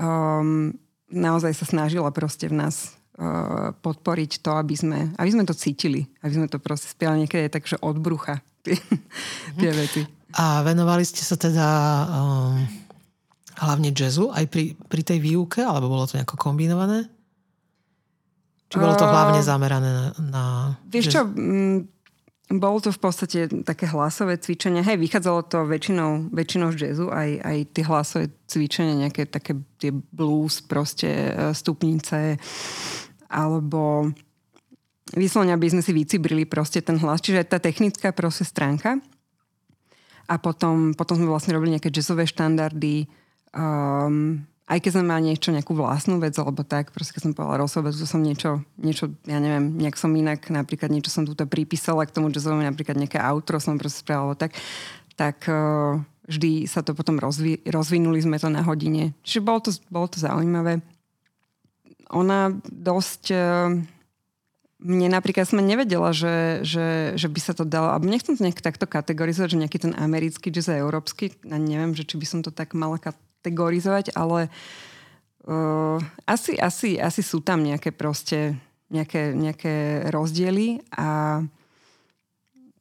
um, naozaj sa snažila proste v nás uh, podporiť to, aby sme, aby sme to cítili. Aby sme to proste spievali niekedy tak, že od brucha. Tie, tie vety. A venovali ste sa teda... Um hlavne jazzu aj pri, pri tej výuke, alebo bolo to nejako kombinované? Či bolo to hlavne zamerané na... na Vieš jazz? čo, m, mm, bolo to v podstate také hlasové cvičenie. Hej, vychádzalo to väčšinou, väčšinou z jazzu, aj, aj tie hlasové cvičenia, nejaké také tie blues, proste e, stupnice, alebo vyslovene, aby sme si vycibrili proste ten hlas. Čiže tá technická proste stránka. A potom, potom sme vlastne robili nejaké jazzové štandardy, Um, aj keď som mala niečo, nejakú vlastnú vec, alebo tak, proste keď som povedala Rosobe, to som niečo, niečo, ja neviem, nejak som inak, napríklad niečo som túto pripísala k tomu jazzovému, napríklad nejaké outro som proste spravila, tak, tak uh, vždy sa to potom rozvi, rozvinuli sme to na hodine. Čiže bolo to, bolo to zaujímavé. Ona dosť... Uh, mne napríklad som nevedela, že, že, že by sa to dalo, alebo nechcem to nejak takto kategorizovať, že nejaký ten americký jazz a európsky, a neviem, že či by som to tak mala kategorizovať, ale uh, asi, asi, asi sú tam nejaké proste nejaké, nejaké rozdiely a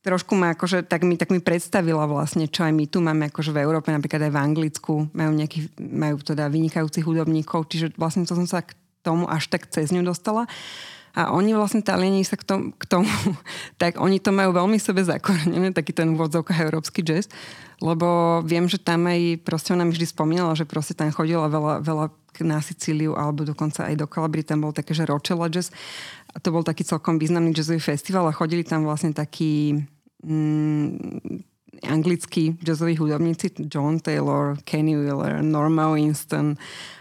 trošku ma akože, tak mi, tak mi predstavila vlastne, čo aj my tu máme akože v Európe, napríklad aj v Anglicku, majú, nejaký, majú teda vynikajúcich hudobníkov, čiže vlastne to som sa k tomu až tak cez ňu dostala. A oni vlastne Taliani sa k tomu, k tomu [LAUGHS] tak oni to majú veľmi sebe zakorenené, taký ten vodzovka európsky jazz, lebo viem, že tam aj, proste ona mi vždy spomínala, že proste tam chodila veľa, veľa na Sicíliu alebo dokonca aj do Kalabry, tam bol také, že Rochella Jazz. A to bol taký celkom významný jazzový festival a chodili tam vlastne takí mm, anglickí jazzoví hudobníci, John Taylor, Kenny Wheeler, Norma Winston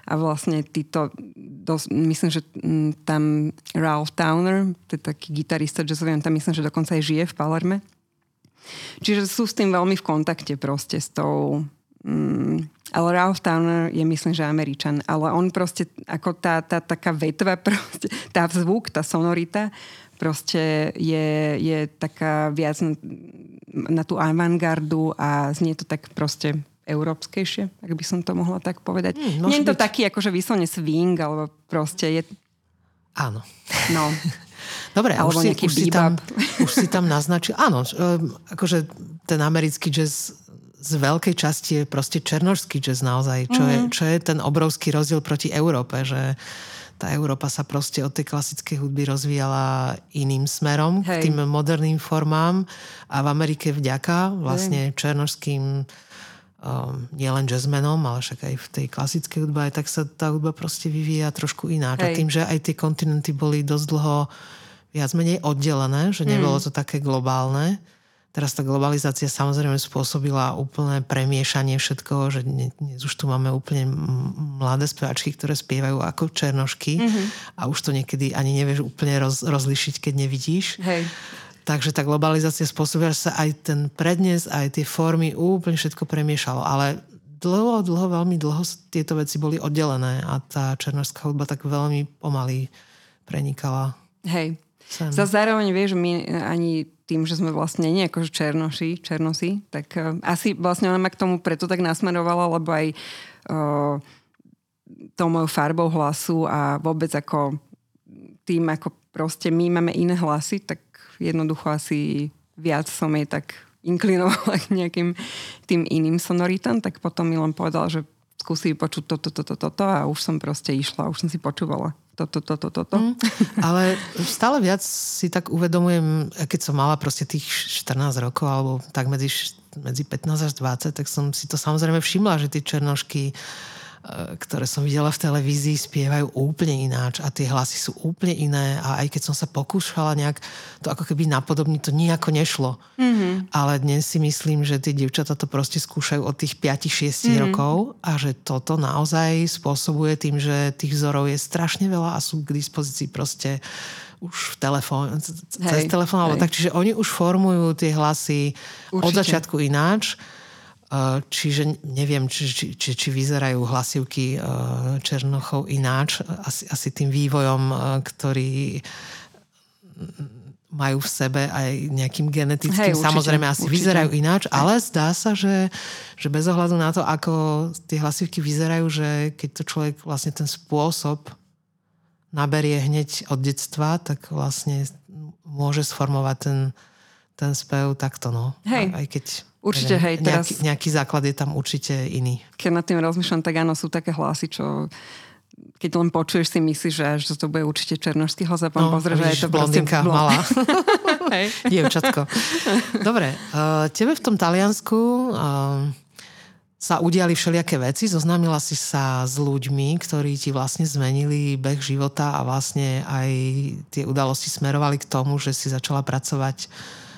a vlastne títo, dos, myslím, že mm, tam Ralph Towner, to je taký gitarista jazzový, on tam myslím, že dokonca aj žije v Palerme. Čiže sú s tým veľmi v kontakte proste s tou... Mm, ale Ralph Towner je myslím, že Američan, ale on proste ako tá, tá taká vetva, [LAUGHS] proste, tá zvuk, tá sonorita proste je, je taká viac na, na tú avantgardu a znie to tak proste európskejšie, ak by som to mohla tak povedať. Mm, Nie je to byť... taký akože vyslovene swing, alebo proste je... Áno. No. [LAUGHS] Dobre, Alebo už si, už, si tam, [LAUGHS] už si tam naznačil. Áno, akože ten americký jazz z veľkej časti je proste černožský jazz naozaj, čo, mm-hmm. je, Mhm. čo je ten obrovský rozdiel proti Európe, že tá Európa sa proste od tej klasickej hudby rozvíjala iným smerom, Hej. k tým moderným formám a v Amerike vďaka vlastne černožským um, nielen jazzmenom, ale však aj v tej klasickej hudbe, aj tak sa tá hudba proste vyvíja trošku ináč. A Hej. tým, že aj tie kontinenty boli dosť dlho viac menej oddelené, že nebolo to také globálne. Teraz tá globalizácia samozrejme spôsobila úplné premiešanie všetkoho, že dne- dnes už tu máme úplne mladé spevačky, ktoré spievajú ako černošky a už to niekedy ani nevieš úplne roz, rozlišiť, keď nevidíš. Hej. Takže tá globalizácia spôsobila, že sa aj ten prednes, aj tie formy úplne všetko premiešalo. Ale dlho, dlho, veľmi dlho tieto veci boli oddelené a tá černožská hudba tak veľmi pomaly prenikala. Hej. Sem. Za zároveň vieš, my ani tým, že sme vlastne nie akože černoši, černosi, tak uh, asi vlastne ona ma k tomu preto tak nasmerovala, lebo aj uh, tou mojou farbou hlasu a vôbec ako tým, ako proste my máme iné hlasy, tak jednoducho asi viac som jej tak inklinovala k nejakým tým iným sonoritám, tak potom mi len povedala, že skúsi počuť toto, toto, toto a už som proste išla, už som si počúvala toto, toto, toto. Mm. Ale stále viac si tak uvedomujem, keď som mala proste tých 14 rokov, alebo tak medzi, medzi 15 až 20, tak som si to samozrejme všimla, že tie černošky e, ktoré som videla v televízii, spievajú úplne ináč a tie hlasy sú úplne iné a aj keď som sa pokúšala nejak to ako keby napodobniť, to nejako nešlo. Mm-hmm. Ale dnes si myslím, že tie dievčatá to proste skúšajú od tých 5-6 mm-hmm. rokov a že toto naozaj spôsobuje tým, že tých vzorov je strašne veľa a sú k dispozícii proste už v telefón, cez telefón, alebo tak, čiže oni už formujú tie hlasy od Určite. začiatku ináč. Čiže neviem, či, či, či, či vyzerajú hlasivky uh, Černochov ináč, asi, asi tým vývojom, uh, ktorý majú v sebe aj nejakým genetickým. Hej, určite, Samozrejme asi určite. vyzerajú ináč, ale zdá sa, že, že bez ohľadu na to, ako tie hlasivky vyzerajú, že keď to človek vlastne ten spôsob naberie hneď od detstva, tak vlastne môže sformovať ten, ten spev takto, no. Hej. Aj keď Určite, hej, teraz- nejaký, nejaký základ je tam určite iný. keď nad tým rozmýšľam, tak áno, sú také hlasy, čo keď len počuješ, si myslíš, že, že to bude určite černožský hlas a potom no, pozrieš, že je to proste blondinka blond. malá. [LAUGHS] Hej. Dievčatko. Dobre, uh, tebe v tom Taliansku uh, sa udiali všelijaké veci, zoznámila si sa s ľuďmi, ktorí ti vlastne zmenili beh života a vlastne aj tie udalosti smerovali k tomu, že si začala pracovať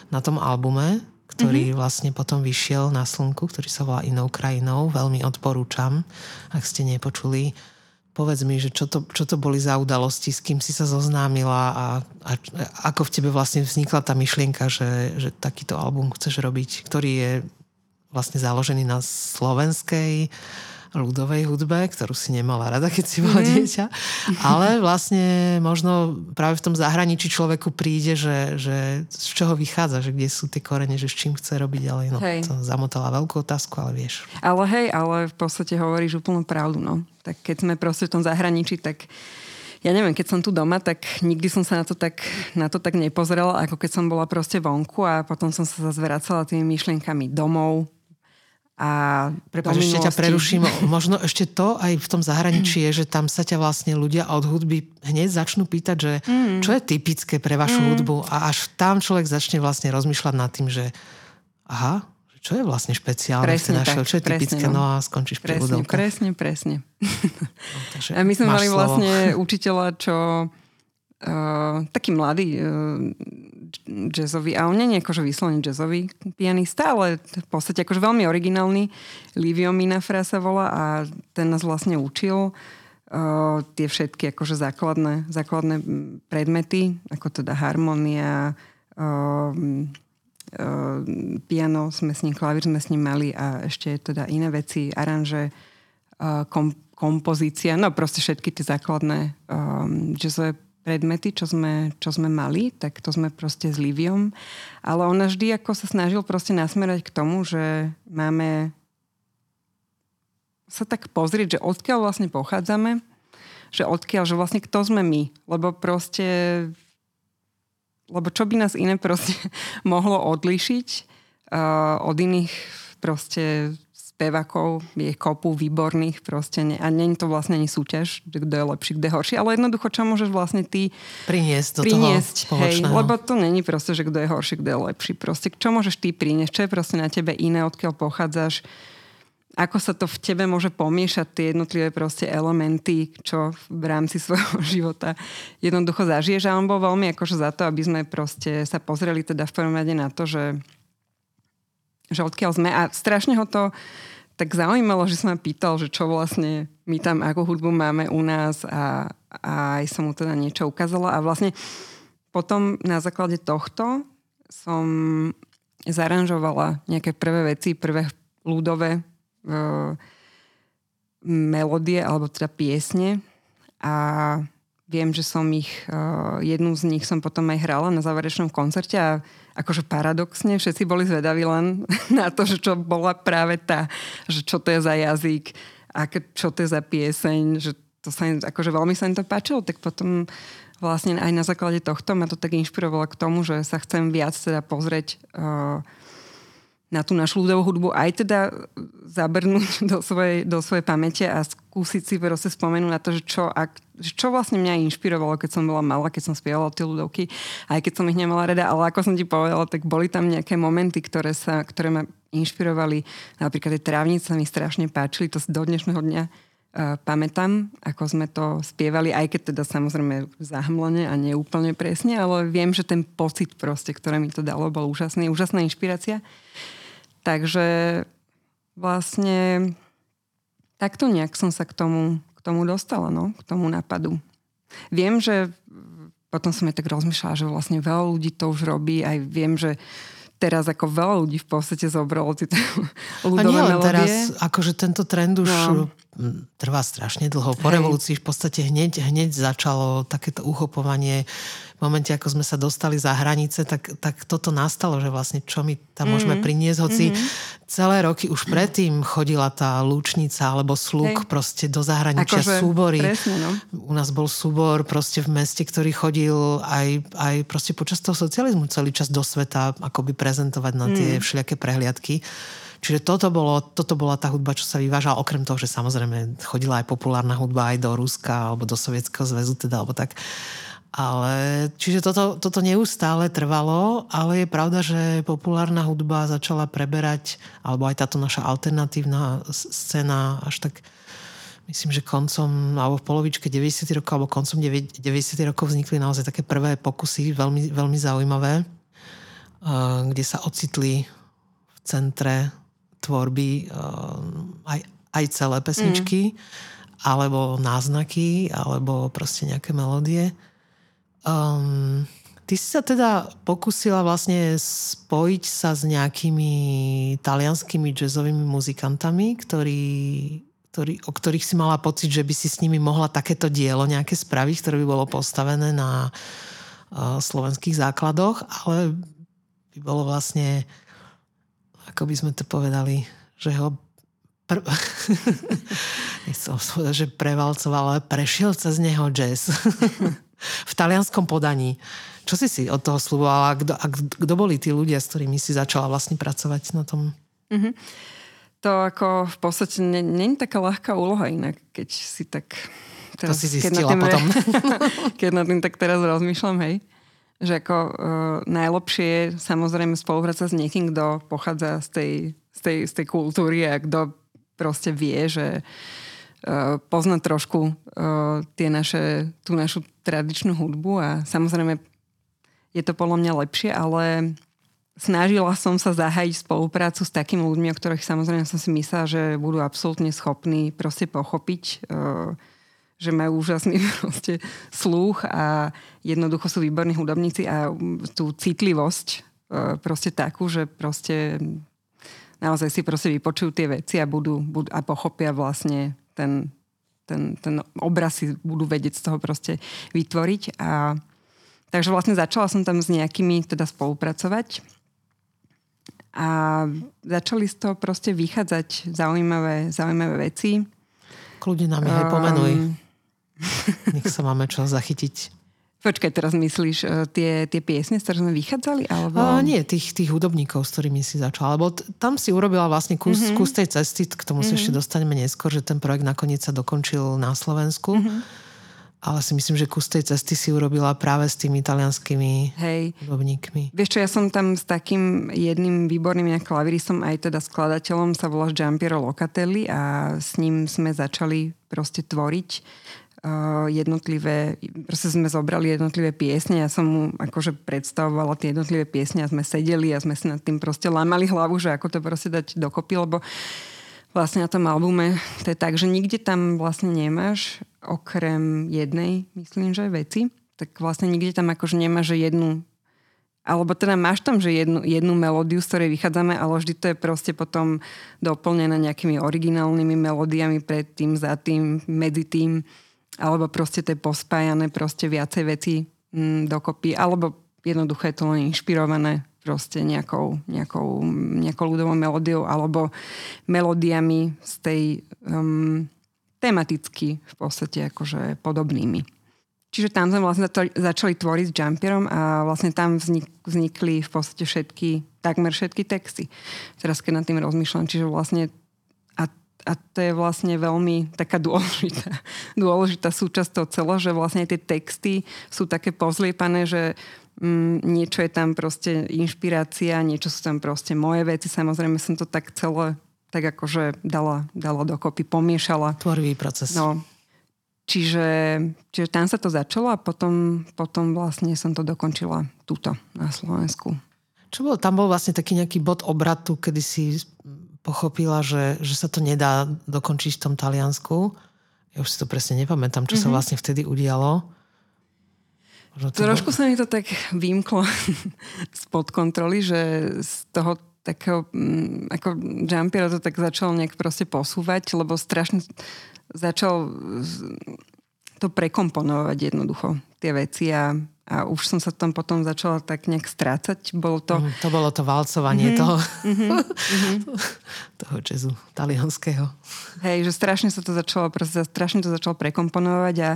na tom albume, ktorý mm-hmm. vlastne potom vyšiel na slnku, ktorý sa volá Inou krajinou. Veľmi odporúčam, ak ste nepočuli. Povedz mi, že čo to, čo to boli za udalosti, s kým si sa zoznámila a, a ako v tebe vlastne vznikla tá myšlienka, že, že takýto album chceš robiť, ktorý je vlastne založený na slovenskej ľudovej hudbe, ktorú si nemala rada, keď si bola mm. dieťa. Ale vlastne možno práve v tom zahraničí človeku príde, že, že z čoho vychádza, že kde sú tie korene, že s čím chce robiť ďalej. No, Hej. to zamotala veľkú otázku, ale vieš. Ale hej, ale v podstate hovoríš úplnú pravdu, no. Tak keď sme proste v tom zahraničí, tak ja neviem, keď som tu doma, tak nikdy som sa na to tak, na to tak nepozrela, ako keď som bola proste vonku a potom som sa zase vracala tými myšlienkami domov a Prepač, ešte ťa preruším. [LAUGHS] Možno ešte to aj v tom zahraničí je, že tam sa ťa vlastne ľudia od hudby hneď začnú pýtať, že mm. čo je typické pre vašu mm. hudbu a až tam človek začne vlastne rozmýšľať nad tým, že aha, čo je vlastne špeciálne v Presne tak, čo je presne, typické, no. no a skončíš pri Presne, ľudovkách. presne, presne. No, A my sme mali slovo. vlastne učiteľa, čo uh, taký mladý uh, jazzový, a on nie je akože vyslovene jazzový pianista, ale v podstate akože veľmi originálny. Livio Minafra sa volá a ten nás vlastne učil uh, tie všetky akože základné, základné predmety, ako teda harmonia, uh, uh, piano sme s ním, klavír sme s ním mali a ešte teda iné veci, aranže, uh, kom, kompozícia, no proste všetky tie základné um, jazzové predmety, čo sme, čo sme mali, tak to sme proste s Liviom. Ale on vždy ako sa snažil proste nasmerať k tomu, že máme sa tak pozrieť, že odkiaľ vlastne pochádzame, že odkiaľ, že vlastne kto sme my. Lebo proste lebo čo by nás iné proste [LAUGHS] mohlo odlišiť uh, od iných proste spevakov, je kopu výborných proste ne, a není to vlastne ani súťaž, kto je lepší, kto je horší, ale jednoducho, čo môžeš vlastne ty priniesť do priniesť, toho hej, lebo to není proste, že kto je horší, kto je lepší. Proste, čo môžeš ty priniesť, čo je proste na tebe iné, odkiaľ pochádzaš, ako sa to v tebe môže pomiešať tie jednotlivé proste elementy, čo v rámci [LAUGHS] svojho života jednoducho zažiješ. A on bol veľmi akože za to, aby sme proste sa pozreli teda v prvom rade na to, že že odkiaľ sme. A strašne ho to tak zaujímalo, že sa ma pýtal, že čo vlastne my tam, ako hudbu máme u nás a, a aj som mu teda niečo ukázala. A vlastne potom na základe tohto som zaranžovala nejaké prvé veci, prvé ľudové uh, melódie alebo teda piesne a viem, že som ich, uh, jednu z nich som potom aj hrala na záverečnom koncerte a akože paradoxne všetci boli zvedaví len [LAUGHS] na to, že čo bola práve tá, že čo to je za jazyk, aké, čo to je za pieseň, že to sa im, akože veľmi sa im to páčilo, tak potom vlastne aj na základe tohto ma to tak inšpirovalo k tomu, že sa chcem viac teda pozrieť uh, na tú našu ľudovú hudbu aj teda zabrnúť [LAUGHS] do svojej, do svojej pamäte a skúsiť si proste spomenúť na to, že čo, ak, čo vlastne mňa inšpirovalo, keď som bola malá, keď som spievala tie ľudovky, aj keď som ich nemala rada, ale ako som ti povedala, tak boli tam nejaké momenty, ktoré, sa, ktoré ma inšpirovali. Napríklad tie trávnice mi strašne páčili, to do dnešného dňa uh, pamätám, ako sme to spievali, aj keď teda samozrejme zahmlene a neúplne presne, ale viem, že ten pocit proste, ktoré mi to dalo, bol úžasný, úžasná inšpirácia. Takže vlastne takto nejak som sa k tomu, k tomu dostala, no, k tomu nápadu. Viem, že potom som aj tak rozmýšľala, že vlastne veľa ľudí to už robí, aj viem, že teraz ako veľa ľudí v podstate zobralo tieto ľudové A nie teraz, akože tento trend už no. Trvá strašne dlho. Po revolúcii v podstate hneď, hneď začalo takéto uchopovanie v momente, ako sme sa dostali za hranice, tak, tak toto nastalo, že vlastne čo my tam mm-hmm. môžeme priniesť, hoci mm-hmm. celé roky už predtým chodila tá lúčnica alebo slúk Hej. proste do zahraničia akože, súbory. Presne, no. U nás bol súbor proste v meste, ktorý chodil aj, aj proste počas toho socializmu celý čas do sveta akoby prezentovať na tie mm. všelijaké prehliadky. Čiže toto, bolo, toto bola tá hudba, čo sa vyvážala, okrem toho, že samozrejme chodila aj populárna hudba aj do Ruska alebo do Sovietskeho zväzu, teda, alebo tak. Ale, čiže toto, toto neustále trvalo, ale je pravda, že populárna hudba začala preberať, alebo aj táto naša alternatívna scéna až tak myslím, že koncom, alebo v polovičke 90. rokov, alebo koncom 90. rokov vznikli naozaj také prvé pokusy, veľmi, veľmi zaujímavé, kde sa ocitli v centre tvorby aj, aj celé pesničky, mm. alebo náznaky, alebo proste nejaké melódie. Um, ty si sa teda pokusila vlastne spojiť sa s nejakými talianskými jazzovými muzikantami, ktorí, ktorí, o ktorých si mala pocit, že by si s nimi mohla takéto dielo nejaké spraviť, ktoré by bolo postavené na uh, slovenských základoch, ale by bolo vlastne, ako by sme to povedali, že ho pr- [LAUGHS] nechcel povedať, že prevalcoval, ale prešiel cez neho jazz. [LAUGHS] v talianskom podaní. Čo si si od toho slubovala? Kto, a kto boli tí ľudia, s ktorými si začala vlastne pracovať na tom? Mm-hmm. To ako v podstate není taká ľahká úloha inak, keď si tak... Teraz, to si zistila keď potom. [LAUGHS] keď na tým tak teraz rozmýšľam, hej. Že ako uh, najlepšie je samozrejme spolupracovať s niekým, kto pochádza z tej, z tej, z tej kultúry a kto proste vie, že uh, poznať trošku uh, tie naše, tú našu tradičnú hudbu a samozrejme je to podľa mňa lepšie, ale snažila som sa zahájiť spoluprácu s takými ľuďmi, o ktorých samozrejme som si myslela, že budú absolútne schopní proste pochopiť, uh, že majú úžasný [LAUGHS] proste sluch a jednoducho sú výborní hudobníci a tú citlivosť uh, proste takú, že proste naozaj si proste vypočujú tie veci a budú, budú a pochopia vlastne ten, ten, ten obraz si budú vedieť z toho proste vytvoriť. A, takže vlastne začala som tam s nejakými teda spolupracovať a začali z toho proste vychádzať zaujímavé, zaujímavé veci. Kľudne nám ich aj pomenuj. Um, [LAUGHS] Nech sa máme čo zachytiť. Počkaj, teraz myslíš uh, tie, tie piesne, z ktorých sme vychádzali? Alebo... Uh, nie, tých, tých hudobníkov, s ktorými si začala. Lebo t- tam si urobila vlastne kus, mm-hmm. kus tej cesty, k tomu mm-hmm. sa ešte dostaneme neskôr, že ten projekt nakoniec sa dokončil na Slovensku. Mm-hmm. Ale si myslím, že kus tej cesty si urobila práve s tými italianskými Hej. hudobníkmi. Vieš čo, ja som tam s takým jedným výborným klaviristom, aj teda skladateľom, sa volá Giampiero Locatelli a s ním sme začali proste tvoriť jednotlivé, proste sme zobrali jednotlivé piesne, ja som mu akože predstavovala tie jednotlivé piesne a sme sedeli a sme si nad tým proste lámali hlavu, že ako to proste dať dokopy, lebo vlastne na tom albume to je tak, že nikde tam vlastne nemáš okrem jednej, myslím, že veci, tak vlastne nikde tam akože nemáš jednu alebo teda máš tam, že jednu, jednu melódiu, z ktorej vychádzame, ale vždy to je proste potom doplnené nejakými originálnymi melódiami pred tým, za tým, medzi tým alebo proste to pospájané proste viacej veci mm, dokopy, alebo jednoducho je to len inšpirované proste nejakou, nejakou, nejakou ľudovou melódiou alebo melódiami z tej um, tematicky v podstate akože podobnými. Čiže tam sme vlastne začali tvoriť s Jumpierom a vlastne tam vznik, vznikli v podstate všetky, takmer všetky texty. Teraz keď nad tým rozmýšľam, čiže vlastne a to je vlastne veľmi taká dôležitá, [LAUGHS] dôležitá súčasť toho celého, že vlastne tie texty sú také pozliepané, že mm, niečo je tam proste inšpirácia, niečo sú tam proste moje veci. Samozrejme som to tak celé tak akože dala, dala dokopy, pomiešala. Tvorivý proces. No. Čiže, čiže tam sa to začalo a potom, potom vlastne som to dokončila tuto na Slovensku. Čo bol, tam bol vlastne taký nejaký bod obratu, kedy si pochopila, že, že sa to nedá dokončiť v tom Taliansku. Ja už si to presne nepamätám, čo mm-hmm. sa mhm. vlastne vtedy udialo. Možno to Trošku bol... sa mi to tak vymklo [LAUGHS] spod kontroly, že z toho takého, mm, ako Jumpiera to tak začal nejak proste posúvať, lebo strašne začal to prekomponovať jednoducho, tie veci a a už som sa tam potom začala tak nejak strácať. Bolo to... Mm, to bolo to valcovanie mm-hmm, toho, mm-hmm. [LAUGHS] toho jazzu talianského. Hej, že strašne sa to začalo, proste, strašne to začalo prekomponovať a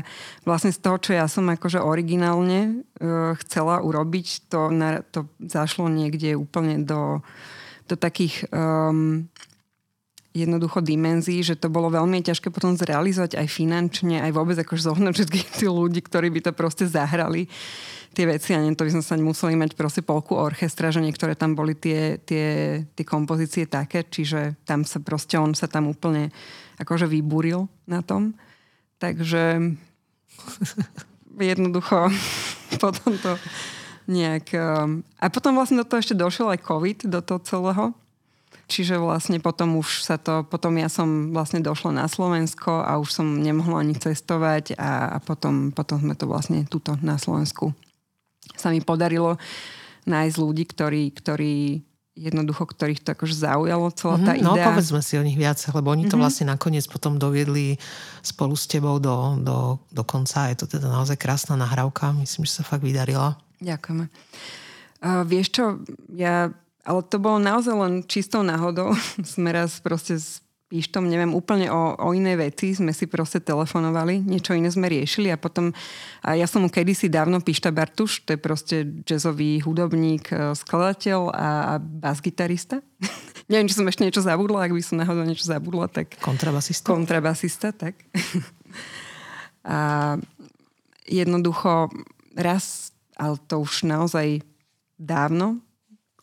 vlastne z toho, čo ja som akože originálne uh, chcela urobiť, to, na, to zašlo niekde úplne do, do takých um, jednoducho dimenzií, že to bolo veľmi ťažké potom zrealizovať aj finančne, aj vôbec akože zohnať všetkých tých ľudí, ktorí by to proste zahrali tie veci a to by sme sa museli mať proste polku orchestra, že niektoré tam boli tie, tie, tie kompozície také, čiže tam sa proste on sa tam úplne akože vybúril na tom. Takže [LAUGHS] jednoducho [LAUGHS] potom to nejak... Um, a potom vlastne do toho ešte došiel aj COVID, do toho celého. Čiže vlastne potom už sa to, potom ja som vlastne došla na Slovensko a už som nemohla ani cestovať a, a potom, potom sme to vlastne tuto na Slovensku sa mi podarilo nájsť ľudí, ktorí, ktorí jednoducho, ktorých to akože zaujalo celá tá mm-hmm, No povedzme si o nich viac, lebo oni to mm-hmm. vlastne nakoniec potom doviedli spolu s tebou do, do, do konca. Je to teda naozaj krásna nahrávka. Myslím, že sa fakt vydarila. Ďakujeme. Uh, vieš čo, ja ale to bolo naozaj len čistou náhodou. [LAUGHS] Sme raz proste s Píštom, neviem, úplne o, o inej veci sme si proste telefonovali, niečo iné sme riešili a potom, a ja som mu kedysi dávno Píšta Bartuš, to je proste jazzový hudobník, e, skladateľ a, a basgitarista. [LAUGHS] neviem, či som ešte niečo zabudla, ak by som náhodou niečo zabudla, tak... Kontrabasista. Kontrabasista, tak. [LAUGHS] a jednoducho raz, ale to už naozaj dávno,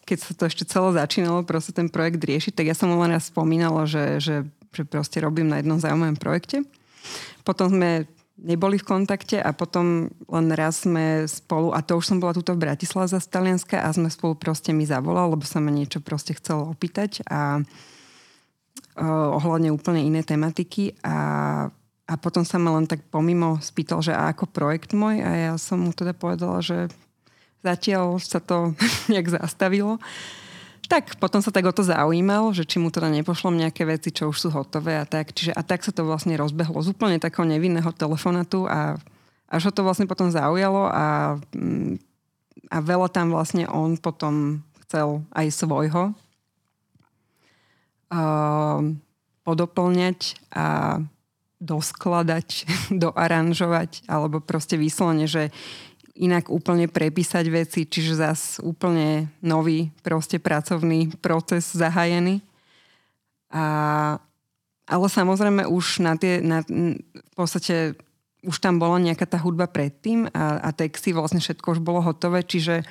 keď sa to ešte celé začínalo, proste ten projekt riešiť, tak ja som len raz spomínala, že, že, že proste robím na jednom zaujímavom projekte. Potom sme neboli v kontakte a potom len raz sme spolu, a to už som bola tuto v Bratislave za Talianska a sme spolu proste mi zavolal, lebo sa ma niečo proste chcel opýtať a uh, ohľadne úplne iné tematiky a, a potom sa ma len tak pomimo spýtal, že a ako projekt môj a ja som mu teda povedala, že Zatiaľ sa to [LAUGHS] nejak zastavilo. Tak potom sa tak o to zaujímal, že či mu teda nepošlom nejaké veci, čo už sú hotové a tak. Čiže, a tak sa to vlastne rozbehlo z úplne takého nevinného telefonatu a až ho to vlastne potom zaujalo a, mm, a veľa tam vlastne on potom chcel aj svojho uh, podoplňať a doskladať, [LAUGHS] doaranžovať alebo proste vyslovene, že inak úplne prepísať veci, čiže zas úplne nový proste pracovný proces zahájený. A, ale samozrejme už na tie, na, v podstate už tam bola nejaká tá hudba predtým a, a texty, vlastne všetko už bolo hotové, čiže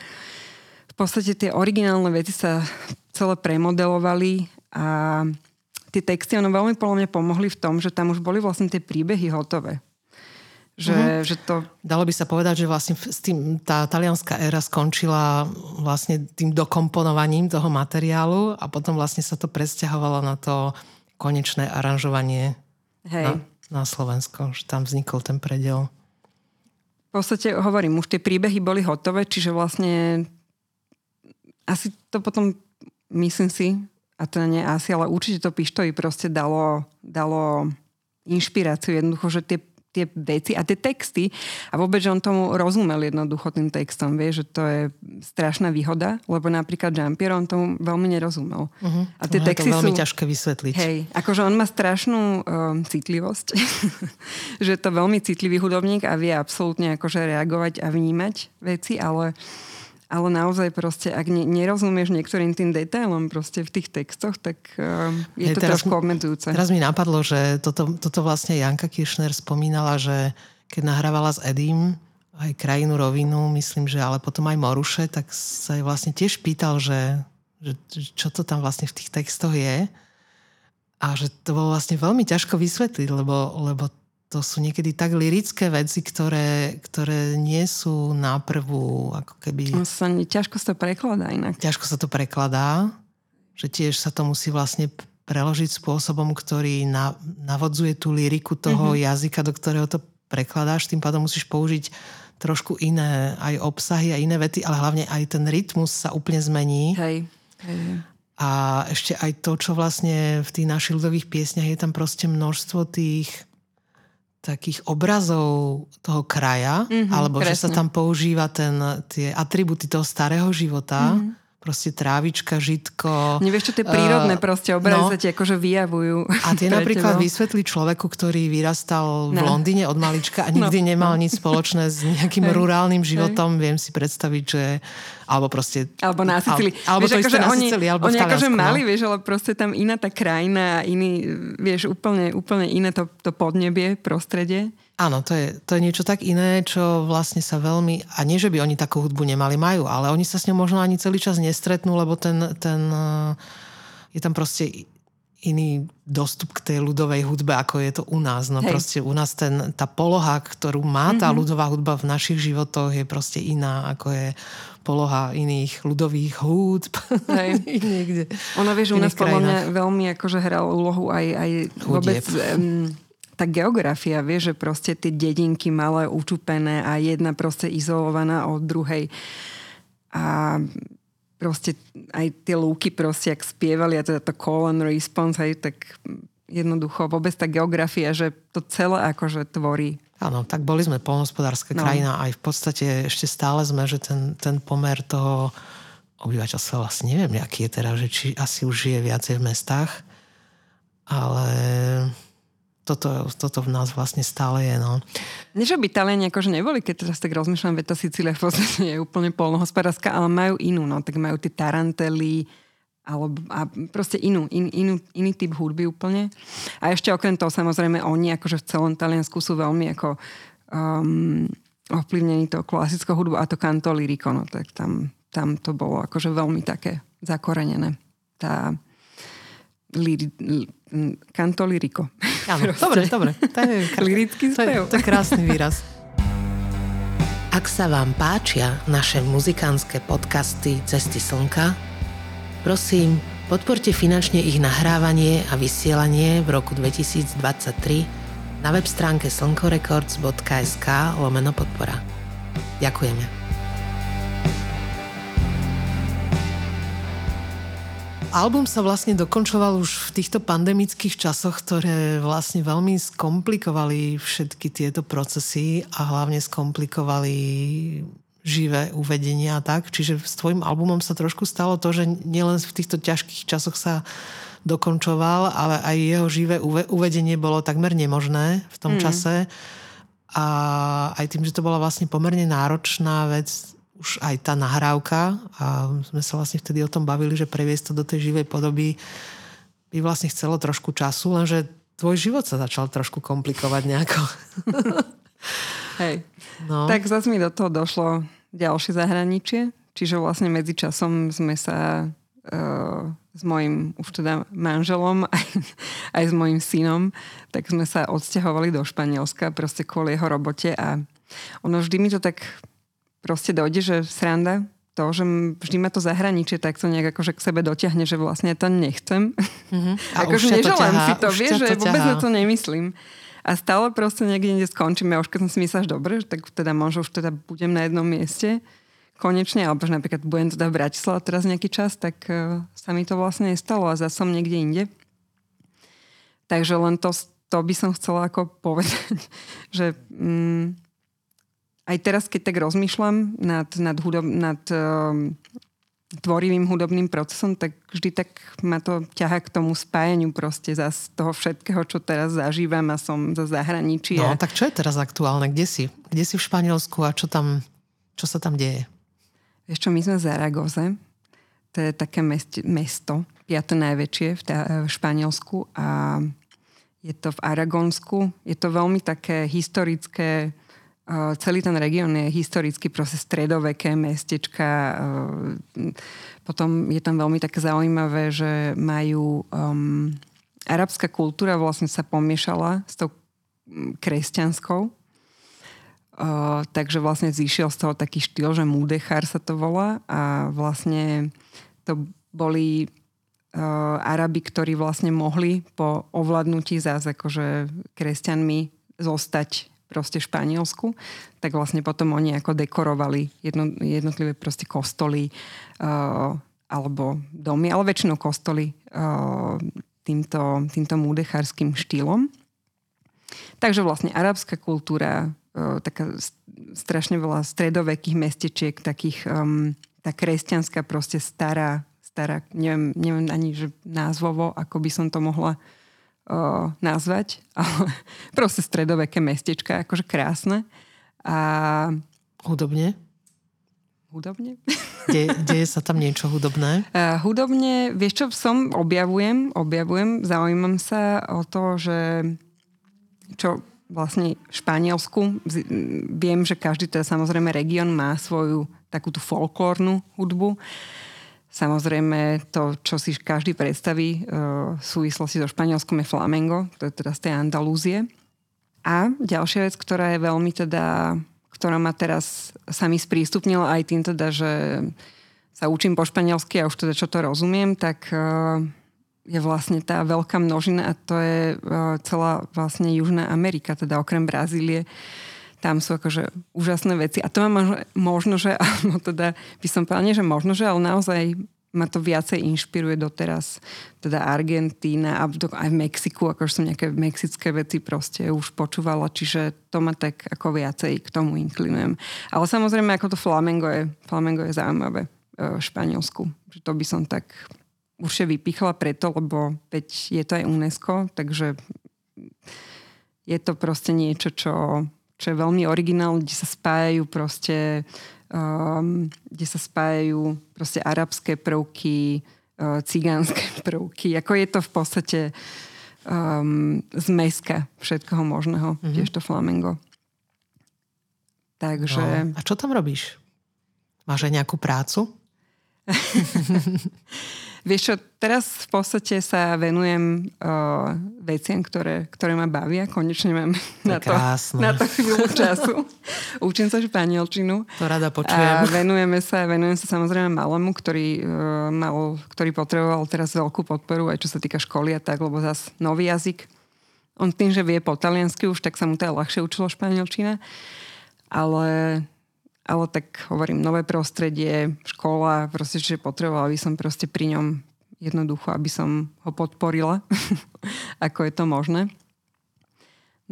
v podstate tie originálne veci sa celé premodelovali a tie texty ono veľmi podľa mňa pomohli v tom, že tam už boli vlastne tie príbehy hotové. Že, uh-huh. že to... Dalo by sa povedať, že vlastne s tým, tá talianská éra skončila vlastne tým dokomponovaním toho materiálu a potom vlastne sa to presťahovalo na to konečné aranžovanie Hej. Na, na Slovensko, že tam vznikol ten predel. V podstate hovorím, už tie príbehy boli hotové, čiže vlastne asi to potom, myslím si, a to nie asi, ale určite to Pištovi proste dalo, dalo inšpiráciu jednoducho, že tie tie veci a tie texty a vôbec, že on tomu rozumel jednoducho tým textom, vie, že to je strašná výhoda, lebo napríklad Jean-Pierre on tomu veľmi nerozumel. Uh-huh. A tie uh, texty to veľmi sú... ťažké vysvetliť. Hej, akože on má strašnú um, citlivosť, [LAUGHS] že je to veľmi citlivý hudobník a vie absolútne akože reagovať a vnímať veci, ale ale naozaj proste, ak ne, nerozumieš niektorým tým detailom proste v tých textoch, tak uh, je to teraz, trošku obmedzujúce. Teraz mi napadlo, že toto, toto vlastne Janka Kiršner spomínala, že keď nahrávala s Edim aj krajinu rovinu, myslím, že ale potom aj Moruše, tak sa jej vlastne tiež pýtal, že, že čo to tam vlastne v tých textoch je. A že to bolo vlastne veľmi ťažko vysvetliť, lebo, lebo to sú niekedy tak lirické veci, ktoré, ktoré nie sú na prvú ako keby... No sa, ťažko sa to prekladá inak. Ťažko sa to prekladá, že tiež sa to musí vlastne preložiť spôsobom, ktorý na, navodzuje tú liriku toho mm-hmm. jazyka, do ktorého to prekladáš. Tým pádom musíš použiť trošku iné aj obsahy a iné vety, ale hlavne aj ten rytmus sa úplne zmení. Hej. Hej. A ešte aj to, čo vlastne v tých našich ľudových piesniach je tam proste množstvo tých takých obrazov toho kraja, mm-hmm, alebo presne. že sa tam používa ten, tie atributy toho starého života. Mm-hmm proste trávička, žitko. Nevieš, čo tie prírodné uh, proste obrazy no. sa ti akože vyjavujú. A tie [LAUGHS] napríklad vysvetlí človeku, ktorý vyrastal v no. Londýne od malička a nikdy no. nemal nič spoločné s nejakým [LAUGHS] Hej. rurálnym životom. Hej. Viem si predstaviť, že alebo proste... Alebo na Sicílii. Al, alebo vieš, to akože na Sicílii, alebo oni v akože no. mali, vieš, ale proste tam iná tá krajina, iný, vieš, úplne, úplne iné to, to podnebie, prostredie. Áno, to je, to je niečo tak iné, čo vlastne sa veľmi... A nie, že by oni takú hudbu nemali, majú, ale oni sa s ňou možno ani celý čas nestretnú, lebo ten, ten eh, je tam proste iný dostup k tej ľudovej hudbe, ako je to u nás. No Hej. proste u nás ten, tá poloha, ktorú má tá mm-hmm. ľudová hudba v našich životoch je proste iná, ako je poloha iných ľudových húd. Hej. [LAUGHS] Niekde. Ona vieš, u nás podľa mňa veľmi akože hral úlohu aj, aj vôbec... Um, tá geografia, vie, že proste tie dedinky malé, učupené a jedna proste izolovaná od druhej. A proste aj tie lúky proste, ak spievali a teda to call and response, aj tak jednoducho vôbec tá geografia, že to celé akože tvorí. Áno, tak boli sme polnospodárska no. krajina, aj v podstate ešte stále sme, že ten, ten pomer toho obyvateľstva vlastne neviem, aký je teraz, že či asi už žije viacej v mestách, ale toto, toto v nás vlastne stále je. No. Nie, že by Taliani akože neboli, keď teraz tak rozmýšľam, veď tá Sicília v podstate je úplne polnohospodárska, ale majú inú, no, tak majú tie tarantely, alebo, a proste inú, in, inú, iný typ hudby úplne. A ešte okrem toho samozrejme oni akože v celom Taliansku sú veľmi ako um, ovplyvnení to klasickou hudbou a to canto lirico, no tak tam, tam to bolo akože veľmi také zakorenené. Tá liri, canto lirico. Áno, dobre, dobre. To je, [LAUGHS] Lirický spev. To, je, to je krásny výraz. Ak sa vám páčia naše muzikánske podcasty Cesty slnka, prosím, podporte finančne ich nahrávanie a vysielanie v roku 2023 na web stránke slnkorecords.sk lomeno podpora. Ďakujeme. Album sa vlastne dokončoval už v týchto pandemických časoch, ktoré vlastne veľmi skomplikovali všetky tieto procesy a hlavne skomplikovali živé uvedenia a tak. Čiže s tvojim albumom sa trošku stalo to, že nielen v týchto ťažkých časoch sa dokončoval, ale aj jeho živé uvedenie bolo takmer nemožné v tom mm. čase. A aj tým, že to bola vlastne pomerne náročná vec, už aj tá nahrávka a sme sa vlastne vtedy o tom bavili, že previesť to do tej živej podoby by vlastne chcelo trošku času, lenže tvoj život sa začal trošku komplikovať nejako. [LAUGHS] Hej. No. Tak zase mi do toho došlo ďalšie zahraničie, čiže vlastne medzi časom sme sa uh, s mojim už teda manželom [LAUGHS] aj, aj s mojim synom, tak sme sa odsťahovali do Španielska proste kvôli jeho robote a ono vždy mi to tak proste dojde, že sranda, to, že vždy ma to zahraničie takto nejak akože k sebe dotiahne, že vlastne to nechcem. [LAUGHS] Mm-hmm. akože neželám si to, vieš, že vôbec na to nemyslím. A stále proste niekde, niekde skončíme. A už keď som si myslela, že dobre, tak teda možno už teda budem na jednom mieste konečne, alebo že napríklad budem teda v Bratislave teraz nejaký čas, tak uh, sa mi to vlastne nestalo a zase som niekde inde. Takže len to, to by som chcela ako povedať, [LAUGHS] že um, aj teraz, keď tak rozmýšľam nad, nad, hudob, nad um, tvorivým hudobným procesom, tak vždy tak ma to ťaha k tomu spájaniu proste za z toho všetkého, čo teraz zažívam a som za zahraničí. No, tak čo je teraz aktuálne? Kde si? Kde si v Španielsku a čo tam, čo sa tam deje? Ešte my sme v Zaragoze. To je také mest, mesto, piaté najväčšie v, tá, v Španielsku a je to v Aragonsku. Je to veľmi také historické celý ten región je historicky proste stredoveké mestečka. Potom je tam veľmi také zaujímavé, že majú um, arabská kultúra vlastne sa pomiešala s tou kresťanskou. Uh, takže vlastne zišiel z toho taký štýl, že múdechar sa to volá a vlastne to boli uh, Arabi, ktorí vlastne mohli po ovládnutí zás akože kresťanmi zostať proste Španielsku, tak vlastne potom oni ako dekorovali jedno, jednotlivé proste kostoly uh, alebo domy, ale väčšinou kostoly uh, týmto, týmto štýlom. Takže vlastne arabská kultúra, uh, taká strašne veľa stredovekých mestečiek, takých um, tá kresťanská proste stará, stará, neviem, neviem ani že názvovo, ako by som to mohla o, nazvať, [LAUGHS] ale proste stredoveké mestečka, akože krásne. A... Hudobne? Hudobne? De, [LAUGHS] deje sa tam niečo hudobné? Uh, hudobne, vieš čo, som, objavujem, objavujem, zaujímam sa o to, že čo vlastne v Španielsku, viem, že každý teda samozrejme región má svoju takú tú folklórnu hudbu. Uh, Samozrejme, to, čo si každý predstaví e, v súvislosti so Španielskom je flamengo, to je teda z tej Andalúzie. A ďalšia vec, ktorá je veľmi teda, ktorá ma teraz sa mi sprístupnila aj tým teda, že sa učím po španielsky a už teda čo to rozumiem, tak e, je vlastne tá veľká množina a to je e, celá vlastne Južná Amerika, teda okrem Brazílie tam sú akože úžasné veci. A to má možno, že, [LAUGHS] no teda by som povedala, že možno, že, ale naozaj ma to viacej inšpiruje doteraz. Teda Argentína a aj v Mexiku, akože som nejaké mexické veci proste už počúvala, čiže to ma tak ako viacej k tomu inklinujem. Ale samozrejme, ako to flamengo je, flamengo je zaujímavé e, v Španielsku. Že to by som tak už vypichla preto, lebo veď je to aj UNESCO, takže je to proste niečo, čo čo je veľmi originálne, kde sa spájajú proste um, kde sa spájajú proste arabské prvky, uh, cigánske [LAUGHS] prvky. Ako je to v podstate um, zmeska všetkoho možného, mm-hmm. tiež to flamengo. Takže... No, a čo tam robíš? Máš aj nejakú prácu? [LAUGHS] Vieš čo, teraz v podstate sa venujem uh, veciam, ktoré, ktoré ma bavia. Konečne mám na to, na to chvíľu [LAUGHS] času. Učím sa španielčinu. To rada počujem. A [LAUGHS] venujeme sa, venujem sa samozrejme malému, ktorý, uh, mal, ktorý potreboval teraz veľkú podporu, aj čo sa týka školy a tak, lebo zase nový jazyk. On tým, že vie po taliansky už, tak sa mu teda ľahšie učilo španielčina. Ale ale tak hovorím, nové prostredie, škola, proste, že potrebovala by som proste pri ňom jednoducho, aby som ho podporila, [LAUGHS] ako je to možné.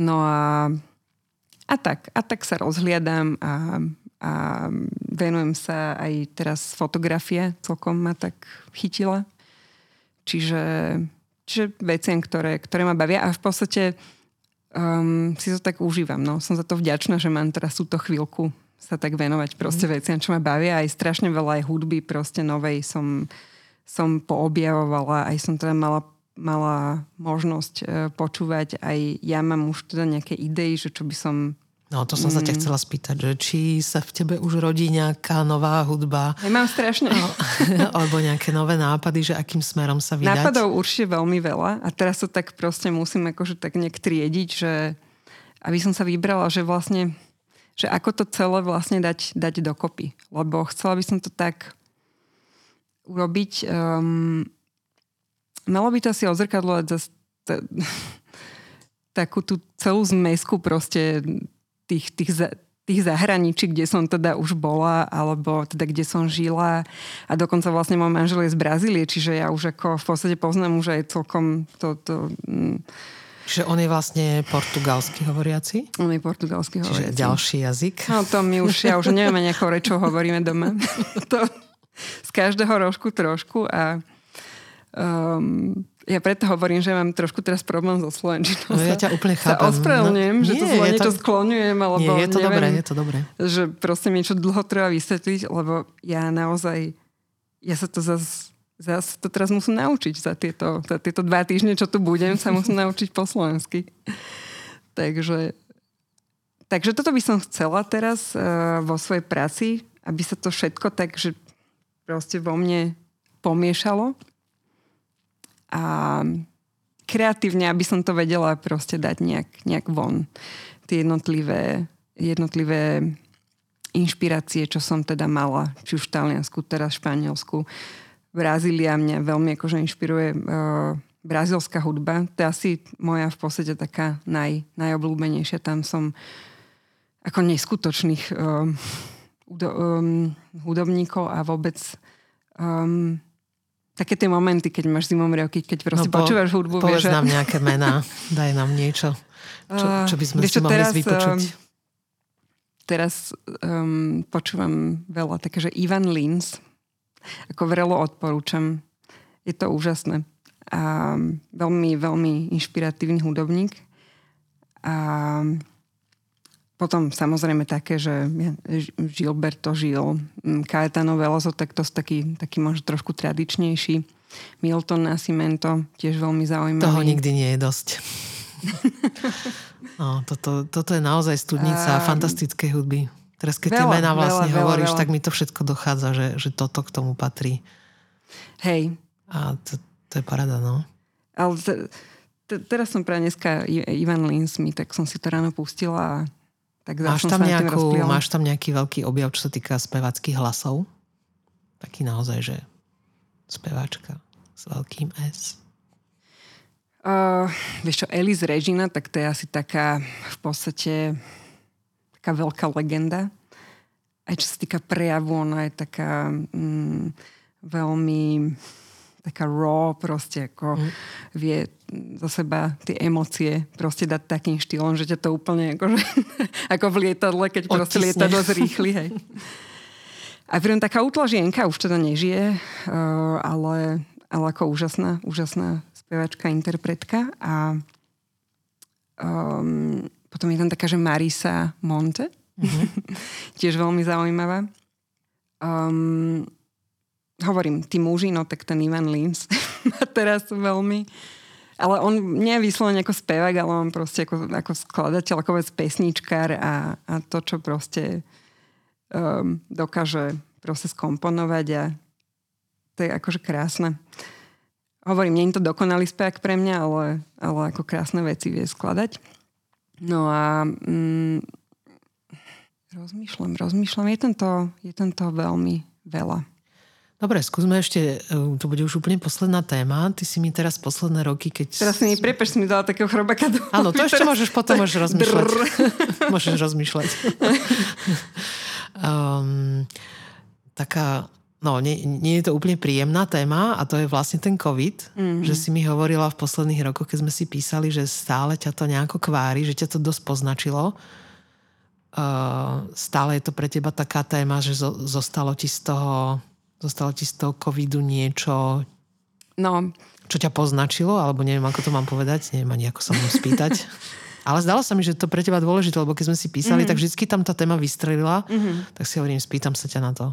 No a, a tak, a tak sa rozhliadam a, a venujem sa aj teraz fotografie, celkom ma tak chytila. Čiže, čiže veciam, ktoré, ktoré ma bavia a v podstate um, si to tak užívam. No. Som za to vďačná, že mám teraz túto chvíľku sa tak venovať proste mm. veciam, čo ma bavia. Aj strašne veľa aj hudby proste novej som, som poobjavovala. Aj som teda mala, mala možnosť uh, počúvať. Aj ja mám už teda nejaké idei, že čo by som No to som sa ťa mm. chcela spýtať, že či sa v tebe už rodí nejaká nová hudba. Ja mám strašne. [LAUGHS] Alebo nejaké nové nápady, že akým smerom sa vydať. Nápadov určite veľmi veľa a teraz to tak proste musím akože tak nejak triediť, že aby som sa vybrala, že vlastne že ako to celé vlastne dať, dať dokopy. Lebo chcela by som to tak urobiť. Um, malo by to asi odzrkadlovať za t- [LAUGHS] takú tú celú zmesku proste tých, tých, tých zahraničí, kde som teda už bola, alebo teda kde som žila. A dokonca vlastne môj manžel je z Brazílie, čiže ja už ako v podstate poznám už aj celkom to... to Čiže on je vlastne portugalsky hovoriaci? On je portugalsky hovoriaci. Čiže ďalší jazyk. No to my už, ja už neviem, nejakou rečou hovoríme doma. [LAUGHS] to z každého rožku trošku a um, ja preto hovorím, že mám trošku teraz problém so slovenčinou. No, ja ťa úplne chápem. Sa ospravedlňujem, no, že to zle niečo to... skloňujem, alebo nie, je to neviem, dobré, je to dobré. Že proste niečo dlho treba vysvetliť, lebo ja naozaj, ja sa to zase zas to teraz musím naučiť za tieto, za tieto dva týždne, čo tu budem, sa musím [LAUGHS] naučiť po slovensky. Takže, takže toto by som chcela teraz uh, vo svojej práci, aby sa to všetko tak, že proste vo mne pomiešalo a kreatívne, aby som to vedela proste dať nejak, nejak von. Tie jednotlivé, jednotlivé inšpirácie, čo som teda mala, či už v Taliansku, teraz v Španielsku. Brazília mňa veľmi akože inšpiruje uh, brazilská hudba. To je asi moja v podstate taká naj, najobľúbenejšia. Tam som ako neskutočných um, um, hudobníkov a vôbec um, také tie momenty, keď máš zimomriavky, keď proste no po, počúvaš hudbu. Povedz vieš, nám nejaké mená, daj nám niečo, čo, [LAUGHS] čo by sme si mohli teraz, vypočuť. Teraz um, počúvam veľa také, že Ivan Lins, ako vrelo odporúčam. Je to úžasné. A veľmi, veľmi inšpiratívny hudobník. A potom samozrejme také, že Gilberto Gil, Caetano Veloso, tak to sú taký, taký možno trošku tradičnejší. Milton Nascimento, tiež veľmi zaujímavý. Toho nikdy nie je dosť. [LAUGHS] no, toto, toto je naozaj studnica a... fantastickej hudby. Teraz keď veľa, tie mená vlastne veľa, hovoríš, veľa, tak mi to všetko dochádza, že, že toto k tomu patrí. Hej. A to, to je parada, no. Ale te, te, teraz som pre dneska Ivan Lins mi, tak som si to ráno pustila a tak máš, tam nejakú, máš tam nejaký veľký objav, čo sa týka speváckých hlasov? Taký naozaj, že speváčka s veľkým S. Uh, vieš čo, Elis Regina, tak to je asi taká v podstate taká veľká legenda. Aj čo sa týka prejavu, ona je taká mm, veľmi taká raw, proste ako mm. vie zo seba tie emócie proste dať takým štýlom, že ťa to úplne ako, že, [LAUGHS] ako v lietadle, keď Odtisne. proste lietadlo zrýchli, hej. A pritom taká útla žienka už teda nežije, uh, ale, ale ako úžasná, úžasná spevačka, interpretka a um, potom je tam taká, že Marisa Monte, mm-hmm. [LAUGHS] tiež veľmi zaujímavá. Um, hovorím, tí muži, no tak ten Ivan Lins [LAUGHS] má teraz veľmi... Ale on nie je vyslovený ako spevák, ale on proste ako, ako skladateľ, ako vec pesničkár a, a to, čo proste um, dokáže proste skomponovať a to je akože krásne. Hovorím, nie je to dokonalý spevák pre mňa, ale, ale ako krásne veci vie skladať. No a mm, rozmýšľam, rozmýšľam. Je tento, je tento veľmi veľa. Dobre, skúsme ešte, e, to bude už úplne posledná téma. Ty si mi teraz posledné roky, keď... Teraz si mi, prepeš, si mi dala takého chrobaka do... Áno, to ešte môžeš, potom môžeš rozmýšľať. [LAUGHS] môžeš rozmýšľať. um, [LAUGHS] taká, no nie, nie je to úplne príjemná téma a to je vlastne ten COVID, mm-hmm. že si mi hovorila v posledných rokoch, keď sme si písali, že stále ťa to nejako kvári, že ťa to dosť poznačilo. Uh, stále je to pre teba taká téma, že zo, zostalo ti z toho Zostalo ti z toho covidu niečo, no. čo ťa poznačilo? Alebo neviem, ako to mám povedať. Neviem ani, ako sa mám spýtať. [LAUGHS] Ale zdalo sa mi, že to pre teba dôležité, lebo keď sme si písali, mm. tak vždy tam tá téma vystrelila, mm-hmm. tak si hovorím, spýtam sa ťa na to.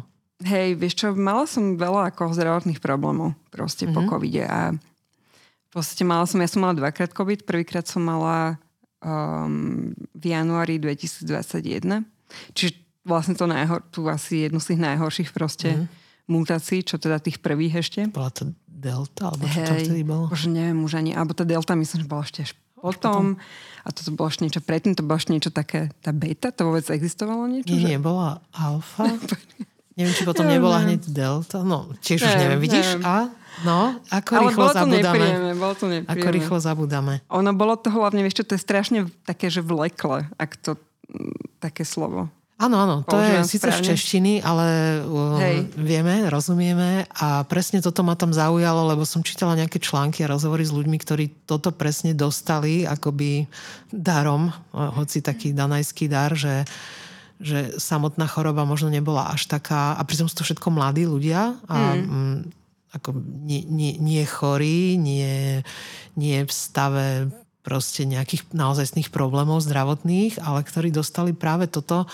Hej, vieš čo, mala som veľa ako zdravotných problémov proste mm-hmm. po mhm. covide a v podstate mala som, ja som mala dvakrát covid, prvýkrát som mala um, v januári 2021, čiže vlastne to najhor, tu asi jednu z tých najhorších proste mm-hmm mutácií, čo teda tých prvých ešte. Bola to delta, alebo čo to vtedy bolo? Už neviem už ani, alebo tá delta myslím, že bola ešte až potom. A toto bolo ešte niečo predtým, to bolo ešte niečo také, tá beta, to vôbec existovalo niečo? Nie, že... nie, bola alfa. [LAUGHS] neviem, či potom nebola hneď delta. No, tiež už neviem. Vidíš? Neviem. A? No, ako Ale rýchlo bolo zabudáme. Nepríjemné, bolo to nepríjemné. Ako rýchlo zabudáme. Ono bolo to hlavne, vieš čo, to je strašne také, že vlekle, ak to také slovo. Áno, áno, to je síce v češtiny, ale um, vieme, rozumieme a presne toto ma tam zaujalo, lebo som čítala nejaké články a rozhovory s ľuďmi, ktorí toto presne dostali akoby darom, hoci taký danajský dar, že, že samotná choroba možno nebola až taká, a pritom sú to všetko mladí ľudia a mm. Mm, ako nie, nie, nie chorí, nie, nie v stave proste nejakých naozajstných problémov zdravotných, ale ktorí dostali práve toto,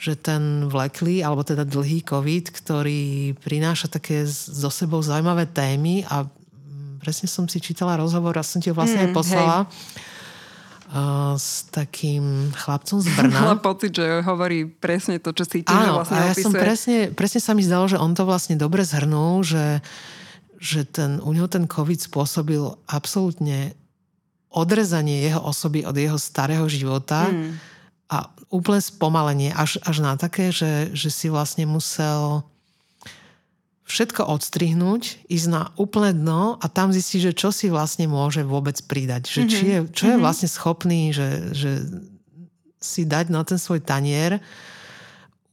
že ten vleklý, alebo teda dlhý COVID, ktorý prináša také so sebou zaujímavé témy a presne som si čítala rozhovor a som ti ho vlastne mm, aj poslala. Uh, s takým chlapcom z Brna. [LAUGHS] Mala pocit, že hovorí presne to, čo si tým Áno, vlastne a ja opisuje. som presne, presne sa mi zdalo, že on to vlastne dobre zhrnul, že, že ten, u neho ten COVID spôsobil absolútne odrezanie jeho osoby od jeho starého života mm. a úplne spomalenie až, až na také, že, že si vlastne musel všetko odstrihnúť, ísť na úplné dno a tam zistiť, že čo si vlastne môže vôbec pridať. Že mm-hmm. či je, čo je mm-hmm. vlastne schopný, že, že si dať na ten svoj tanier.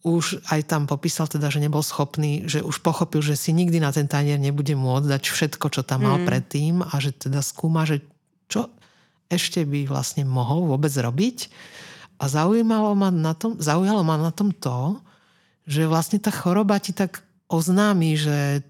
Už aj tam popísal teda, že nebol schopný, že už pochopil, že si nikdy na ten tanier nebude môcť dať všetko, čo tam mal mm. predtým a že teda skúma, že čo, ešte by vlastne mohol vôbec robiť. A zaujímalo ma na tom, zaujalo ma na tom to, že vlastne tá choroba ti tak oznámi, že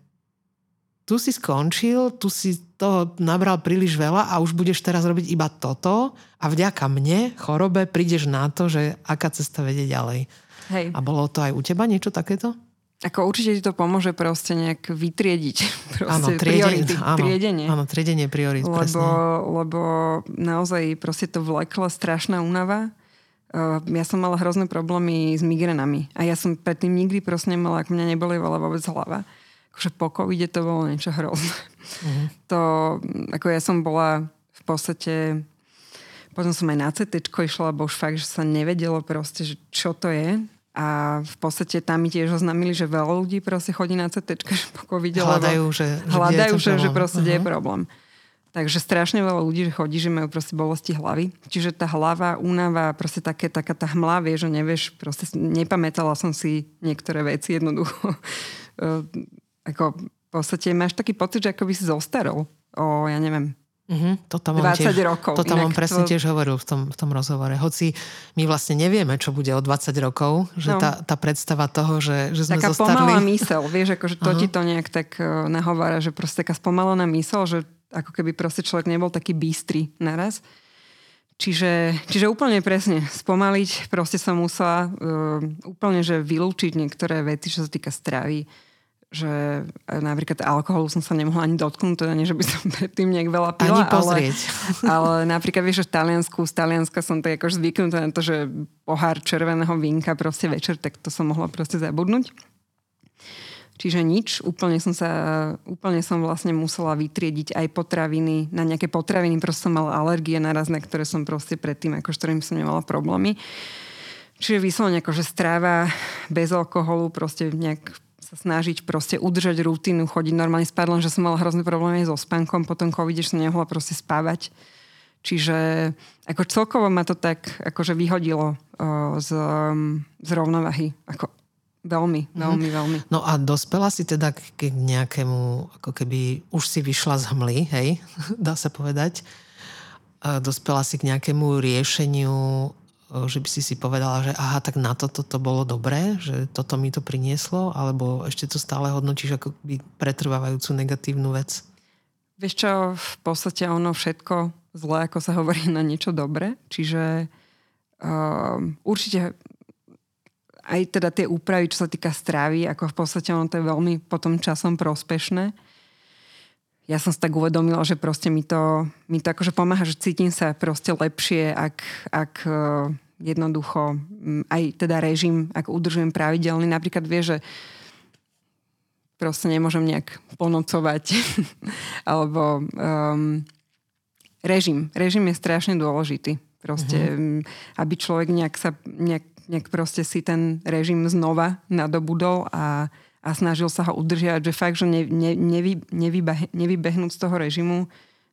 tu si skončil, tu si toho nabral príliš veľa a už budeš teraz robiť iba toto a vďaka mne, chorobe, prídeš na to, že aká cesta vedie ďalej. Hej. A bolo to aj u teba niečo takéto? Ako určite ti to pomôže proste nejak vytriediť [LAUGHS] proste áno, triedenie, priority, áno, triedenie. Áno, triedenie priorit, lebo, presne. Lebo naozaj proste to vlekla strašná únava. Uh, ja som mala hrozné problémy s migrenami a ja som predtým nikdy proste nemala, ako mňa neboli veľa vôbec hlava. Akože po covide to bolo niečo hrozné. Uh-huh. [LAUGHS] To, ako ja som bola v podstate potom som aj na CT išla, lebo už fakt, že sa nevedelo proste, že čo to je a v podstate tam mi tiež oznámili, že veľa ľudí proste chodí na CT, že poko videla. Hľadajú, že, že, hľadajú, že, že proste uh-huh. je problém. Takže strašne veľa ľudí, chodí, že majú proste bolesti hlavy. Čiže tá hlava, únava, proste také, taká tá hmla, vie, že nevieš, proste nepamätala som si niektoré veci jednoducho. [LAUGHS] ako v podstate máš taký pocit, že ako by si zostarol o, ja neviem, Uh-huh, to tam 20 tiež, rokov. To tam on presne to... tiež hovoril v tom, v tom rozhovore. Hoci my vlastne nevieme, čo bude o 20 rokov, že no. tá, tá predstava toho, že, že sme taká zostarli... pomalá mysel, vieš, akože to [LAUGHS] ti to nejak tak uh, nahovára, že proste taká spomalená mysel, že ako keby proste človek nebol taký bystrý naraz. Čiže, čiže úplne presne spomaliť, proste som musela uh, úplne že vylúčiť niektoré veci, čo sa týka stravy že napríklad alkoholu som sa nemohla ani dotknúť, teda nie, že by som [LAUGHS] predtým nejak veľa pila. Ani pozrieť. Ale, [LAUGHS] ale napríklad vieš, že v Taliansku, z Talianska som tak akož zvyknutá na to, že pohár červeného vínka proste večer, tak to som mohla proste zabudnúť. Čiže nič, úplne som sa, úplne som vlastne musela vytriediť aj potraviny, na nejaké potraviny, proste som mala alergie naraz, na ktoré som proste predtým, ako s ktorým som nemala problémy. Čiže vyslovene akože stráva bez alkoholu, proste nejak sa snažiť proste udržať rutinu, chodiť normálne spať, že som mala hrozné problémy so spánkom, potom covid, že som nemohla proste spávať. Čiže ako celkovo ma to tak akože vyhodilo uh, z, z rovnovahy. Ako veľmi, mhm. veľmi, veľmi. No a dospela si teda k nejakému, ako keby už si vyšla z hmly, hej, [LAUGHS] dá sa povedať. Dospela si k nejakému riešeniu že by si si povedala, že aha, tak na toto to bolo dobré, že toto mi to prinieslo, alebo ešte to stále hodnotíš ako by pretrvávajúcu negatívnu vec? Vieš čo, v podstate ono všetko zle, ako sa hovorí, [LAUGHS] na niečo dobré. Čiže uh, určite aj teda tie úpravy, čo sa týka stravy, ako v podstate ono to je veľmi potom časom prospešné. Ja som si tak uvedomila, že proste mi to, mi to akože pomáha, že cítim sa proste lepšie, ak, ak uh, jednoducho aj teda režim, ak udržujem pravidelný. Napríklad vie, že proste nemôžem nejak ponocovať. [LAUGHS] Alebo um, režim. Režim je strašne dôležitý. Proste, uh-huh. aby človek nejak sa, nejak, nejak proste si ten režim znova nadobudol a, a snažil sa ho udržiavať, že fakt, že ne, ne, nevy, nevybeh, nevybehnúť z toho režimu,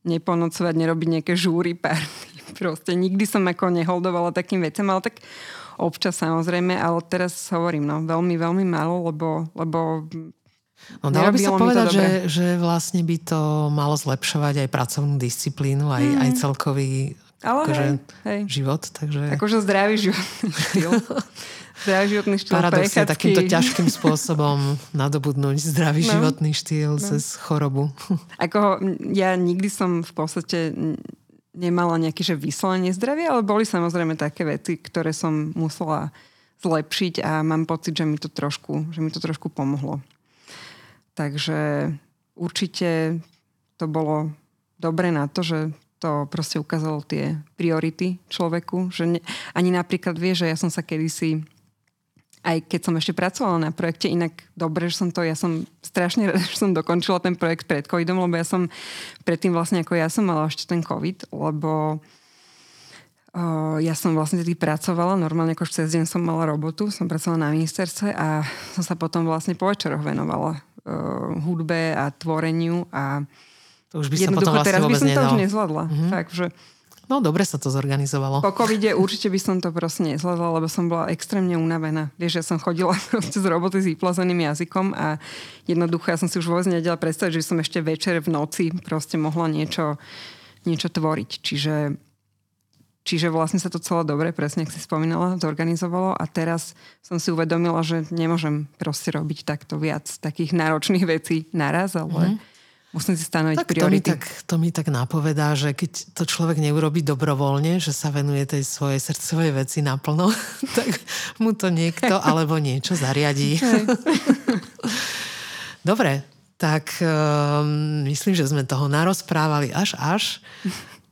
neponocovať, nerobiť nejaké žúry pár. [LAUGHS] Proste nikdy som ako neholdovala takým vecem, ale tak občas samozrejme, ale teraz hovorím, no veľmi, veľmi málo, lebo, lebo No dalo by sa povedať, že, že vlastne by to malo zlepšovať aj pracovnú disciplínu, aj, mm. aj celkový ale akože, hej, hej. život. Takže... Akože zdravý životný štýl. [LAUGHS] zdravý životný štýl. Paradoxne takýmto ťažkým spôsobom nadobudnúť zdravý no, životný štýl no. cez chorobu. [LAUGHS] Ako ja nikdy som v podstate nemala nejaké že vyslanie zdravia, ale boli samozrejme také veci, ktoré som musela zlepšiť a mám pocit, že mi to trošku, že mi to trošku pomohlo. Takže určite to bolo dobre na to, že to proste ukázalo tie priority človeku. Že ne, ani napríklad vie, že ja som sa kedysi aj keď som ešte pracovala na projekte, inak dobre, že som to, ja som strašne rada, [LAUGHS] že som dokončila ten projekt pred covidom, lebo ja som predtým vlastne ako ja som mala ešte ten covid, lebo uh, ja som vlastne tedy pracovala, normálne ako cez deň som mala robotu, som pracovala na ministerstve a som sa potom vlastne po večeroch venovala uh, hudbe a tvoreniu a to už by sa potom vlastne teraz by som nedal. to už nezvládla. Mm-hmm. Fakt, že No dobre sa to zorganizovalo. Po covide určite by som to proste nezvládla, lebo som bola extrémne unavená. Vieš, ja som chodila [LAUGHS] z roboty s vyplazeným jazykom a jednoducho ja som si už vôbec nedela predstaviť, že som ešte večer v noci proste mohla niečo, niečo tvoriť. Čiže Čiže vlastne sa to celé dobre, presne ako si spomínala, zorganizovalo a teraz som si uvedomila, že nemôžem proste robiť takto viac takých náročných vecí naraz, ale mm-hmm. Musím si stanoviť tak priority. To mi, tak, to mi tak napovedá, že keď to človek neurobi dobrovoľne, že sa venuje tej svojej srdcovej veci naplno, [LAUGHS] tak mu to niekto [LAUGHS] alebo niečo zariadí. [LAUGHS] Dobre, tak um, myslím, že sme toho narozprávali až až.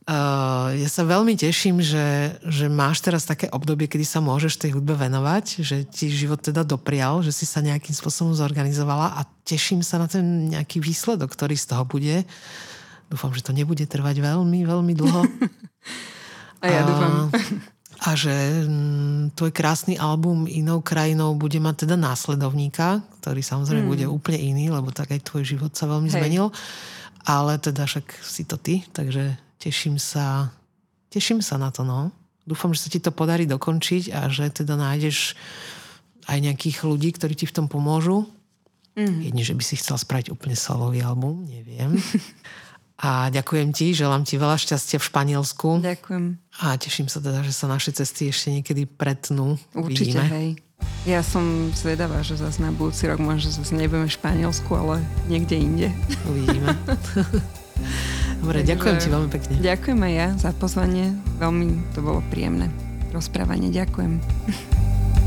Uh, ja sa veľmi teším, že, že máš teraz také obdobie, kedy sa môžeš tej hudbe venovať, že ti život teda doprial, že si sa nejakým spôsobom zorganizovala a teším sa na ten nejaký výsledok, ktorý z toho bude. Dúfam, že to nebude trvať veľmi, veľmi dlho. [LAUGHS] a ja dúfam. A, a že m, mm, tvoj krásny album Inou krajinou bude mať teda následovníka, ktorý samozrejme mm. bude úplne iný, lebo tak aj tvoj život sa veľmi Hej. zmenil. Ale teda však si to ty, takže teším sa, teším sa na to, no. Dúfam, že sa ti to podarí dokončiť a že teda nájdeš aj nejakých ľudí, ktorí ti v tom pomôžu. Mm. Jedne, že by si chcel spraviť úplne solový album, neviem. [LAUGHS] A ďakujem ti, želám ti veľa šťastia v Španielsku. Ďakujem. A teším sa teda, že sa naše cesty ešte niekedy pretnú. Určite, Vidíme. hej. Ja som zvedavá, že zase na budúci rok možno zase nebudeme v Španielsku, ale niekde inde. Uvidíme. [LAUGHS] Dobre, Takže, ďakujem ti veľmi pekne. Ďakujem aj ja za pozvanie. Veľmi to bolo príjemné rozprávanie. Ďakujem. [LAUGHS]